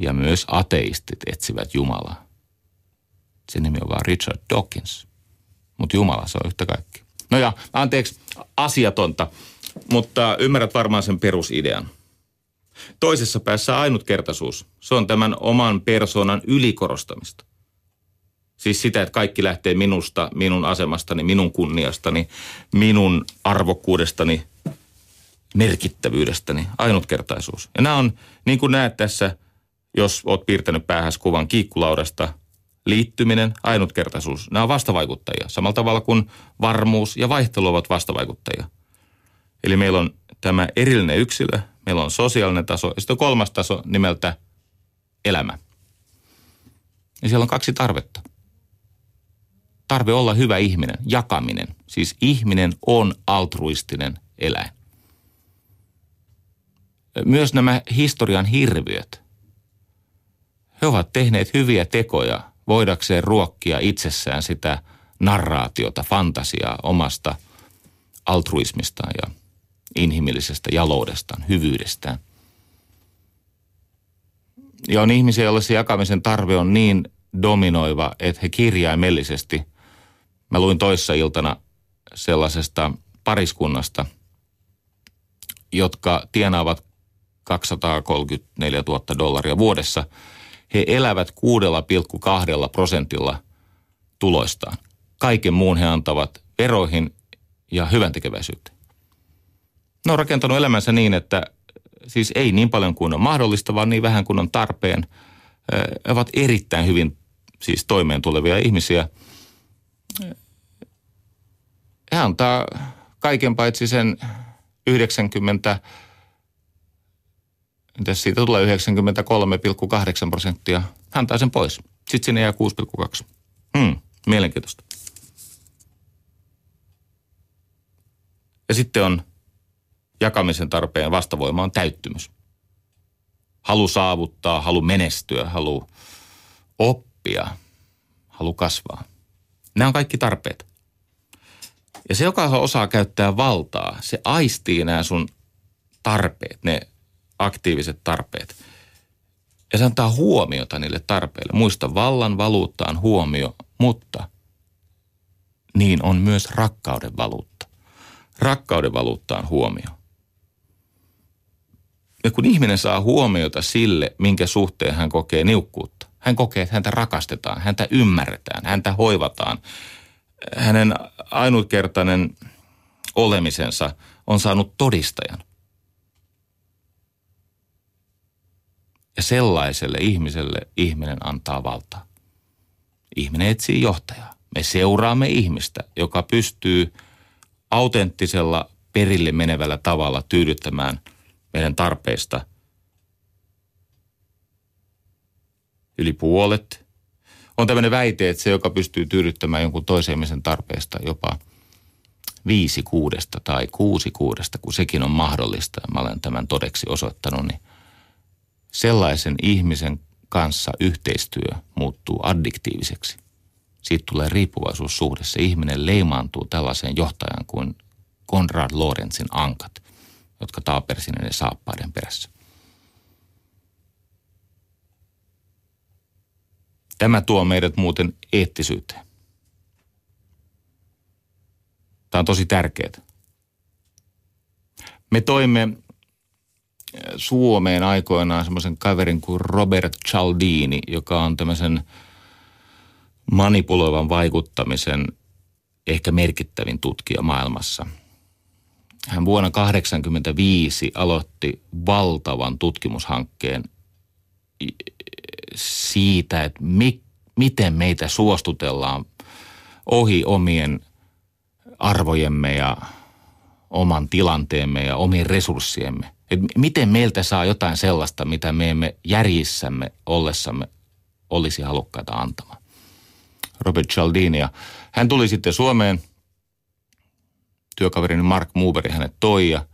Ja myös ateistit etsivät Jumalaa. Se nimi on vaan Richard Dawkins. Mutta Jumala se on yhtä kaikki. No ja, anteeksi, asiatonta, mutta ymmärrät varmaan sen perusidean. Toisessa päässä ainutkertaisuus. Se on tämän oman persoonan ylikorostamista. Siis sitä, että kaikki lähtee minusta, minun asemastani, minun kunniastani, minun arvokkuudestani, merkittävyydestäni, ainutkertaisuus. Ja nämä on, niin kuin näet tässä, jos oot piirtänyt päähäs kuvan kiikkulaudasta, liittyminen, ainutkertaisuus, nämä on vastavaikuttajia. Samalla tavalla kuin varmuus ja vaihtelu ovat vastavaikuttajia. Eli meillä on tämä erillinen yksilö, meillä on sosiaalinen taso ja sitten on kolmas taso nimeltä elämä. Ja siellä on kaksi tarvetta. Tarve olla hyvä ihminen, jakaminen. Siis ihminen on altruistinen eläin. Myös nämä historian hirviöt. He ovat tehneet hyviä tekoja voidakseen ruokkia itsessään sitä narraatiota, fantasiaa omasta altruismistaan ja inhimillisestä jaloudestaan, hyvyydestään. Ja on ihmisiä, joille se jakamisen tarve on niin dominoiva, että he kirjaimellisesti, mä luin toissa iltana sellaisesta pariskunnasta, jotka tienaavat 234 000 dollaria vuodessa – he elävät 6,2 prosentilla tuloistaan. Kaiken muun he antavat veroihin ja hyvän tekeväisyyteen. Ne on rakentanut elämänsä niin, että siis ei niin paljon kuin on mahdollista, vaan niin vähän kuin on tarpeen. He ovat erittäin hyvin siis toimeen tulevia ihmisiä. He antaa kaiken paitsi sen 90 Mitäs siitä tulee 93,8 prosenttia? Hän antaa sen pois. Sitten sinne jää 6,2. Hmm, mielenkiintoista. Ja sitten on jakamisen tarpeen vastavoima on täyttymys. Halu saavuttaa, halu menestyä, halu oppia, halu kasvaa. Nämä on kaikki tarpeet. Ja se, joka osaa käyttää valtaa, se aistii nämä sun tarpeet, ne aktiiviset tarpeet. Ja se antaa huomiota niille tarpeille. Muista, vallan valuutta on huomio, mutta niin on myös rakkauden valuutta. Rakkauden valuutta on huomio. Ja kun ihminen saa huomiota sille, minkä suhteen hän kokee niukkuutta, hän kokee, että häntä rakastetaan, häntä ymmärretään, häntä hoivataan. Hänen ainutkertainen olemisensa on saanut todistajan. Ja sellaiselle ihmiselle ihminen antaa valtaa. Ihminen etsii johtajaa. Me seuraamme ihmistä, joka pystyy autenttisella perille menevällä tavalla tyydyttämään meidän tarpeista yli puolet. On tämmöinen väite, että se, joka pystyy tyydyttämään jonkun toisen ihmisen tarpeesta jopa viisi kuudesta tai kuusi kuudesta, kun sekin on mahdollista, ja mä olen tämän todeksi osoittanut, niin sellaisen ihmisen kanssa yhteistyö muuttuu addiktiiviseksi. Siitä tulee riippuvaisuussuhde. Se ihminen leimaantuu tällaiseen johtajaan kuin Konrad Lorenzin ankat, jotka taapersin ne saappaiden perässä. Tämä tuo meidät muuten eettisyyteen. Tämä on tosi tärkeää. Me toimme Suomeen aikoinaan semmoisen kaverin kuin Robert Cialdini, joka on tämmöisen manipuloivan vaikuttamisen ehkä merkittävin tutkija maailmassa. Hän vuonna 1985 aloitti valtavan tutkimushankkeen siitä, että mi, miten meitä suostutellaan ohi omien arvojemme ja oman tilanteemme ja omien resurssiemme – että miten meiltä saa jotain sellaista, mitä me emme järjissämme ollessamme olisi halukkaita antamaan. Robert Cialdini hän tuli sitten Suomeen. Työkaverini Mark Muberi hänet toi ja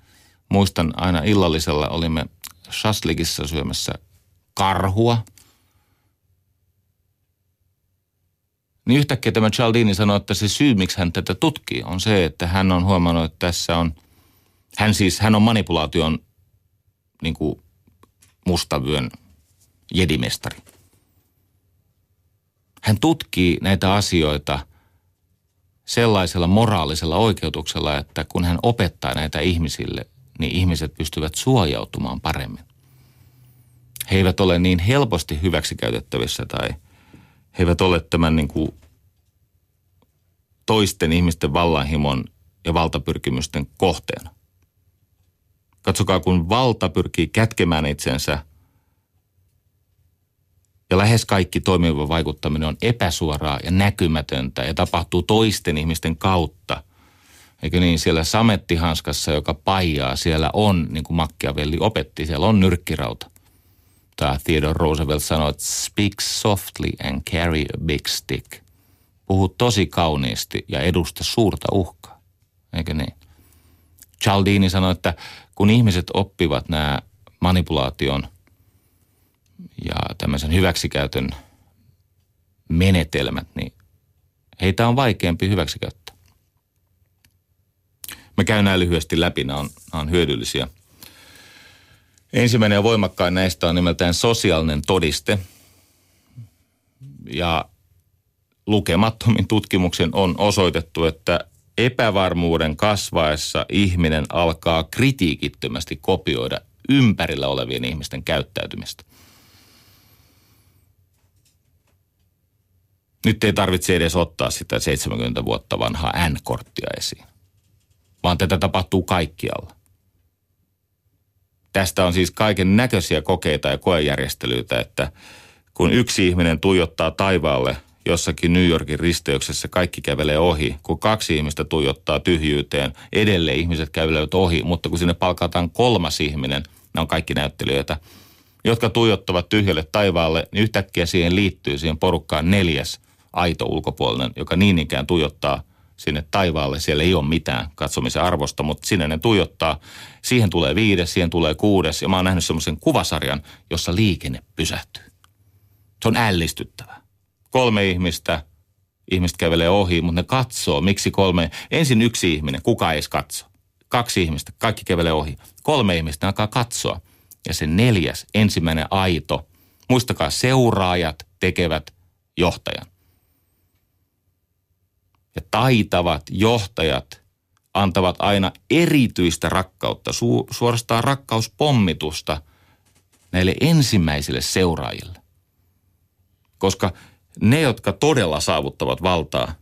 muistan aina illallisella olimme Shaslikissa syömässä karhua. Niin yhtäkkiä tämä Cialdini sanoi, että se syy, miksi hän tätä tutkii, on se, että hän on huomannut, että tässä on, hän siis, hän on manipulaation niin kuin mustavyön jedimestari. Hän tutkii näitä asioita sellaisella moraalisella oikeutuksella, että kun hän opettaa näitä ihmisille, niin ihmiset pystyvät suojautumaan paremmin. He eivät ole niin helposti hyväksikäytettävissä tai he eivät ole tämän niin kuin toisten ihmisten vallanhimon ja valtapyrkimysten kohteena. Katsokaa, kun valta pyrkii kätkemään itsensä ja lähes kaikki toimiva vaikuttaminen on epäsuoraa ja näkymätöntä ja tapahtuu toisten ihmisten kautta. Eikö niin, siellä samettihanskassa, joka paijaa, siellä on, niin kuin Machiavelli opetti, siellä on nyrkkirauta. Tämä Theodore Roosevelt sanoi, että speak softly and carry a big stick. Puhu tosi kauniisti ja edusta suurta uhkaa. Eikö niin? Cialdini sanoi, että kun ihmiset oppivat nämä manipulaation ja tämmöisen hyväksikäytön menetelmät, niin heitä on vaikeampi hyväksikäyttää. Mä käyn nämä lyhyesti läpi, nämä on, nämä on hyödyllisiä. Ensimmäinen ja voimakkain näistä on nimeltään sosiaalinen todiste. Ja lukemattomin tutkimuksen on osoitettu, että epävarmuuden kasvaessa ihminen alkaa kritiikittömästi kopioida ympärillä olevien ihmisten käyttäytymistä. Nyt ei tarvitse edes ottaa sitä 70 vuotta vanhaa N-korttia esiin, vaan tätä tapahtuu kaikkialla. Tästä on siis kaiken näköisiä kokeita ja koejärjestelyitä, että kun yksi ihminen tuijottaa taivaalle – jossakin New Yorkin risteyksessä kaikki kävelee ohi, kun kaksi ihmistä tuijottaa tyhjyyteen, edelleen ihmiset kävelevät ohi, mutta kun sinne palkataan kolmas ihminen, nämä on kaikki näyttelijöitä, jotka tuijottavat tyhjälle taivaalle, niin yhtäkkiä siihen liittyy siihen porukkaan neljäs aito ulkopuolinen, joka niin ikään tuijottaa sinne taivaalle. Siellä ei ole mitään katsomisen arvosta, mutta sinne ne tuijottaa. Siihen tulee viides, siihen tulee kuudes ja mä oon nähnyt semmoisen kuvasarjan, jossa liikenne pysähtyy. Se on ällistyttävää kolme ihmistä, ihmiset kävelee ohi, mutta ne katsoo. Miksi kolme? Ensin yksi ihminen, kuka ei katso. Kaksi ihmistä, kaikki kävelee ohi. Kolme ihmistä, alkaa katsoa. Ja se neljäs, ensimmäinen aito. Muistakaa, seuraajat tekevät johtajan. Ja taitavat johtajat antavat aina erityistä rakkautta, su- suorastaan rakkauspomitusta näille ensimmäisille seuraajille. Koska ne, jotka todella saavuttavat valtaa,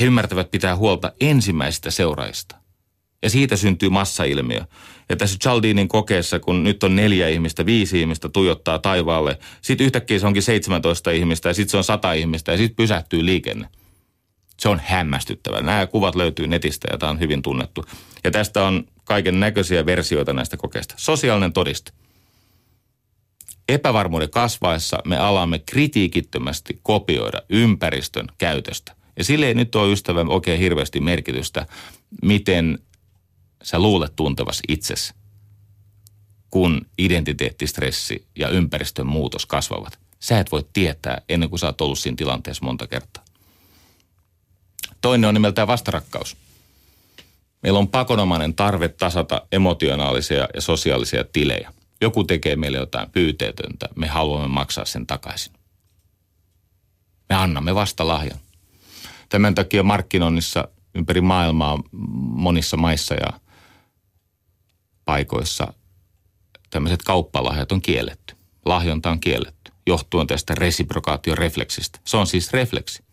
he ymmärtävät pitää huolta ensimmäisistä seuraajista. Ja siitä syntyy massailmiö. Ja tässä Chaldinin kokeessa, kun nyt on neljä ihmistä, viisi ihmistä tuijottaa taivaalle, sitten yhtäkkiä se onkin 17 ihmistä ja sitten se on 100 ihmistä ja sitten pysähtyy liikenne. Se on hämmästyttävää. Nämä kuvat löytyy netistä ja tämä on hyvin tunnettu. Ja tästä on kaiken näköisiä versioita näistä kokeista. Sosiaalinen todiste – epävarmuuden kasvaessa me alamme kritiikittömästi kopioida ympäristön käytöstä. Ja sille ei nyt ole ystävä oikein hirveästi merkitystä, miten sä luulet tuntevasi itsesi. kun identiteettistressi ja ympäristön muutos kasvavat. Sä et voi tietää ennen kuin sä oot ollut siinä tilanteessa monta kertaa. Toinen on nimeltään vastarakkaus. Meillä on pakonomainen tarve tasata emotionaalisia ja sosiaalisia tilejä. Joku tekee meille jotain pyyteetöntä, me haluamme maksaa sen takaisin. Me annamme vasta lahjan. Tämän takia markkinoinnissa ympäri maailmaa monissa maissa ja paikoissa tämmöiset kauppalahjat on kielletty. Lahjonta on kielletty johtuen tästä resiprokaatiorefleksistä. Se on siis refleksi.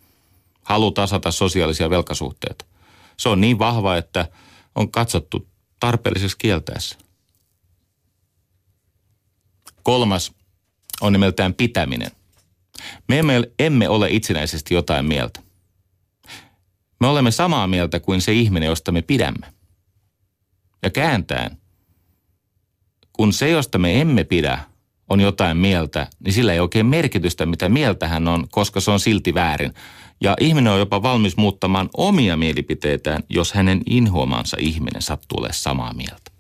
Halu tasata sosiaalisia velkasuhteita. Se on niin vahva, että on katsottu tarpeelliseksi kieltäessä. Kolmas on nimeltään pitäminen. Me emme, emme ole itsenäisesti jotain mieltä. Me olemme samaa mieltä kuin se ihminen, josta me pidämme. Ja kääntäen, kun se, josta me emme pidä, on jotain mieltä, niin sillä ei oikein merkitystä, mitä mieltä hän on, koska se on silti väärin. Ja ihminen on jopa valmis muuttamaan omia mielipiteitään, jos hänen inhoamansa ihminen sattuu olemaan samaa mieltä.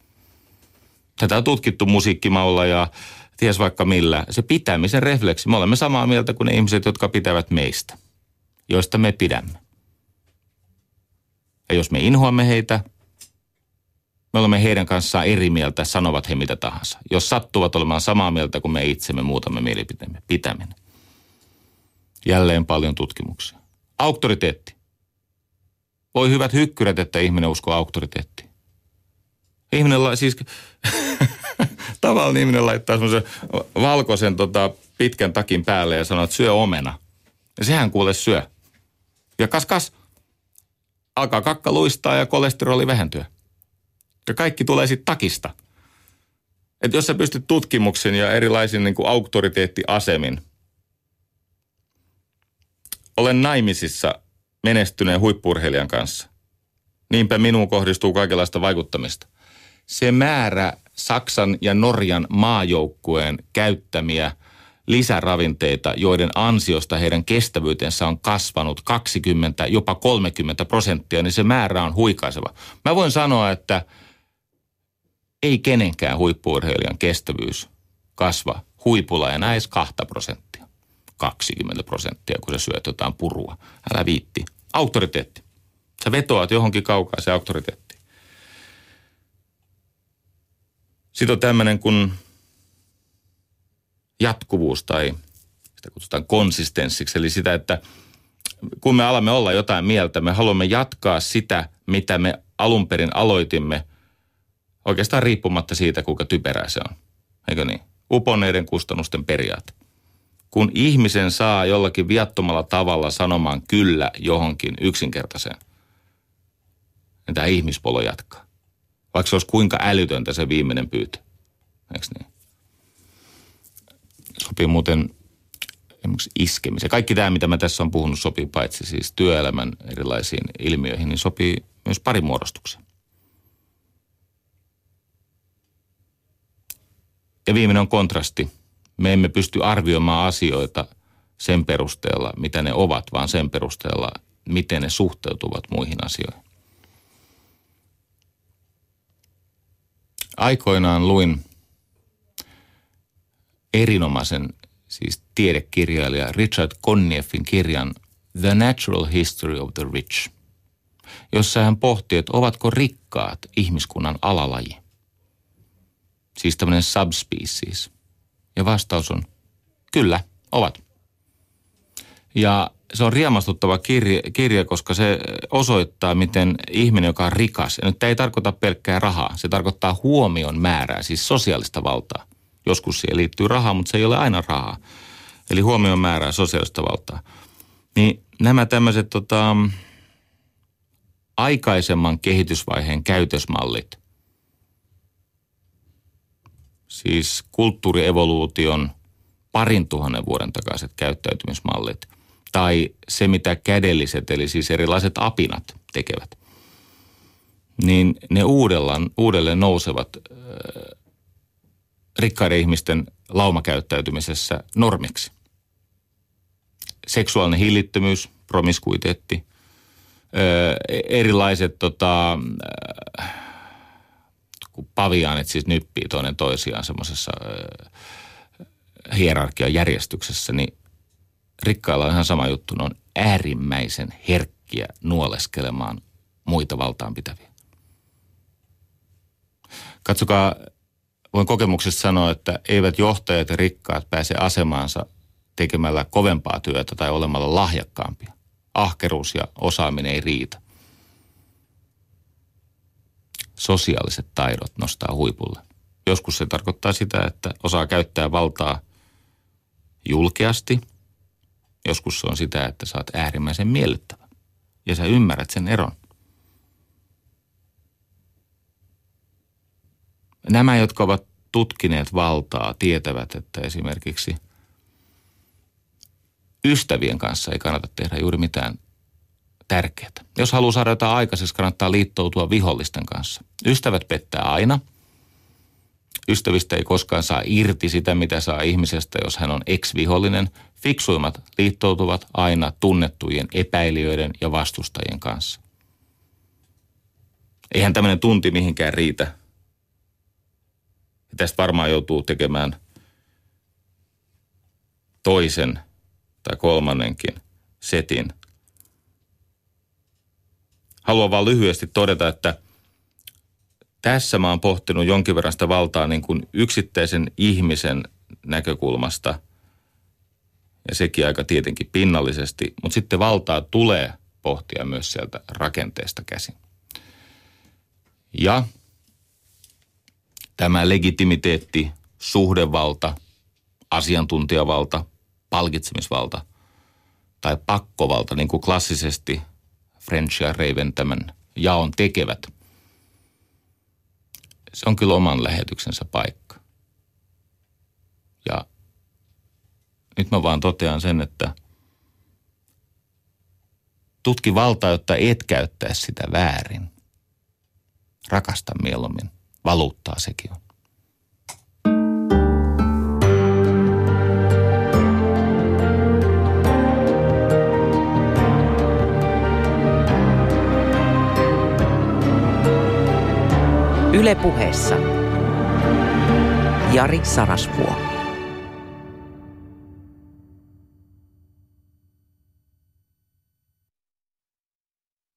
Tätä on tutkittu musiikkimaulla ja ties vaikka millä. Se pitämisen refleksi. Me olemme samaa mieltä kuin ne ihmiset, jotka pitävät meistä, joista me pidämme. Ja jos me inhoamme heitä, me olemme heidän kanssaan eri mieltä, sanovat he mitä tahansa. Jos sattuvat olemaan samaa mieltä kuin me itsemme muutamme mielipiteemme, pitäminen. Jälleen paljon tutkimuksia. Auktoriteetti. Voi hyvät hykkyrät, että ihminen uskoo auktoriteettiin. Ihminen, siis tavallinen ihminen laittaa semmoisen valkoisen tota, pitkän takin päälle ja sanoo, että syö omena. Ja sehän kuule syö. Ja kas kas, alkaa kakka luistaa ja kolesteroli vähentyä. Ja kaikki tulee sitten takista. Että jos sä pystyt tutkimuksen ja erilaisin niin auktoriteettiasemin. Olen naimisissa menestyneen huippurheilijan kanssa. Niinpä minuun kohdistuu kaikenlaista vaikuttamista. Se määrä Saksan ja Norjan maajoukkueen käyttämiä lisäravinteita, joiden ansiosta heidän kestävyytensä on kasvanut 20, jopa 30 prosenttia, niin se määrä on huikaiseva. Mä voin sanoa, että ei kenenkään huippuurheilijan kestävyys kasva huipulla enää edes 2 prosenttia. 20 prosenttia, kun sä syöt jotain purua. Älä viitti. Auktoriteetti. Sä vetoat johonkin kaukaa se auktoriteetti. Sitten on tämmöinen kuin jatkuvuus tai sitä kutsutaan konsistenssiksi, eli sitä, että kun me alamme olla jotain mieltä, me haluamme jatkaa sitä, mitä me alun perin aloitimme, oikeastaan riippumatta siitä, kuinka typerää se on. Eikö niin? Uponeiden kustannusten periaate. Kun ihmisen saa jollakin viattomalla tavalla sanomaan kyllä johonkin yksinkertaiseen, niin tämä ihmispolo jatkaa. Vaikka se olisi kuinka älytöntä se viimeinen pyytö. Eikö niin? Sopii muuten esimerkiksi iskemiseen. Kaikki tämä, mitä mä tässä on puhunut, sopii paitsi siis työelämän erilaisiin ilmiöihin, niin sopii myös parimuodostukseen. Ja viimeinen on kontrasti. Me emme pysty arvioimaan asioita sen perusteella, mitä ne ovat, vaan sen perusteella, miten ne suhteutuvat muihin asioihin. Aikoinaan luin erinomaisen siis tiedekirjailija Richard Connieffin kirjan The Natural History of the Rich, jossa hän pohti, että ovatko rikkaat ihmiskunnan alalaji. Siis tämmöinen subspecies. Ja vastaus on, kyllä, ovat. Ja se on riemastuttava kirja, kirja, koska se osoittaa, miten ihminen, joka on rikas, ja nyt tämä ei tarkoita pelkkää rahaa, se tarkoittaa huomion määrää, siis sosiaalista valtaa. Joskus siihen liittyy rahaa, mutta se ei ole aina rahaa. Eli huomion määrää sosiaalista valtaa. Niin nämä tämmöiset tota, aikaisemman kehitysvaiheen käytösmallit, siis kulttuurievoluution parin tuhannen vuoden takaiset käyttäytymismallit – tai se, mitä kädelliset, eli siis erilaiset apinat tekevät, niin ne uudellaan, uudelleen nousevat äh, rikkaiden ihmisten laumakäyttäytymisessä normiksi. Seksuaalinen hillittömyys, promiskuiteetti, äh, erilaiset tota, äh, kun paviaanit siis nyppii toinen toisiaan semmoisessa hierarkian järjestyksessä, niin rikkailla on ihan sama juttu. Ne on äärimmäisen herkkiä nuoleskelemaan muita valtaan pitäviä. Katsokaa, voin kokemuksesta sanoa, että eivät johtajat ja rikkaat pääse asemaansa tekemällä kovempaa työtä tai olemalla lahjakkaampia. Ahkeruus ja osaaminen ei riitä. Sosiaaliset taidot nostaa huipulle. Joskus se tarkoittaa sitä, että osaa käyttää valtaa julkeasti. Joskus se on sitä, että saat äärimmäisen miellyttävä. Ja sä ymmärrät sen eron. Nämä, jotka ovat tutkineet valtaa, tietävät, että esimerkiksi ystävien kanssa ei kannata tehdä juuri mitään tärkeää. Jos haluaa saada jotain aikaiseksi, kannattaa liittoutua vihollisten kanssa. Ystävät pettää aina. Ystävistä ei koskaan saa irti sitä, mitä saa ihmisestä, jos hän on ex-vihollinen. Fiksuimmat liittoutuvat aina tunnettujen epäilijöiden ja vastustajien kanssa. Eihän tämmöinen tunti mihinkään riitä, ja tästä varmaan joutuu tekemään toisen tai kolmannenkin setin. Haluan vaan lyhyesti todeta, että tässä mä oon pohtinut jonkin verran sitä valtaa niin kuin yksittäisen ihmisen näkökulmasta ja sekin aika tietenkin pinnallisesti, mutta sitten valtaa tulee pohtia myös sieltä rakenteesta käsin. Ja tämä legitimiteetti, suhdevalta, asiantuntijavalta, palkitsemisvalta tai pakkovalta, niin kuin klassisesti French ja Raven tämän jaon tekevät, se on kyllä oman lähetyksensä paikka. Ja nyt mä vaan totean sen, että tutki valtaa, jotta et käyttäisi sitä väärin. Rakasta mieluummin valuuttaa sekin on. Ylepuheessa Jari Sarasvuo.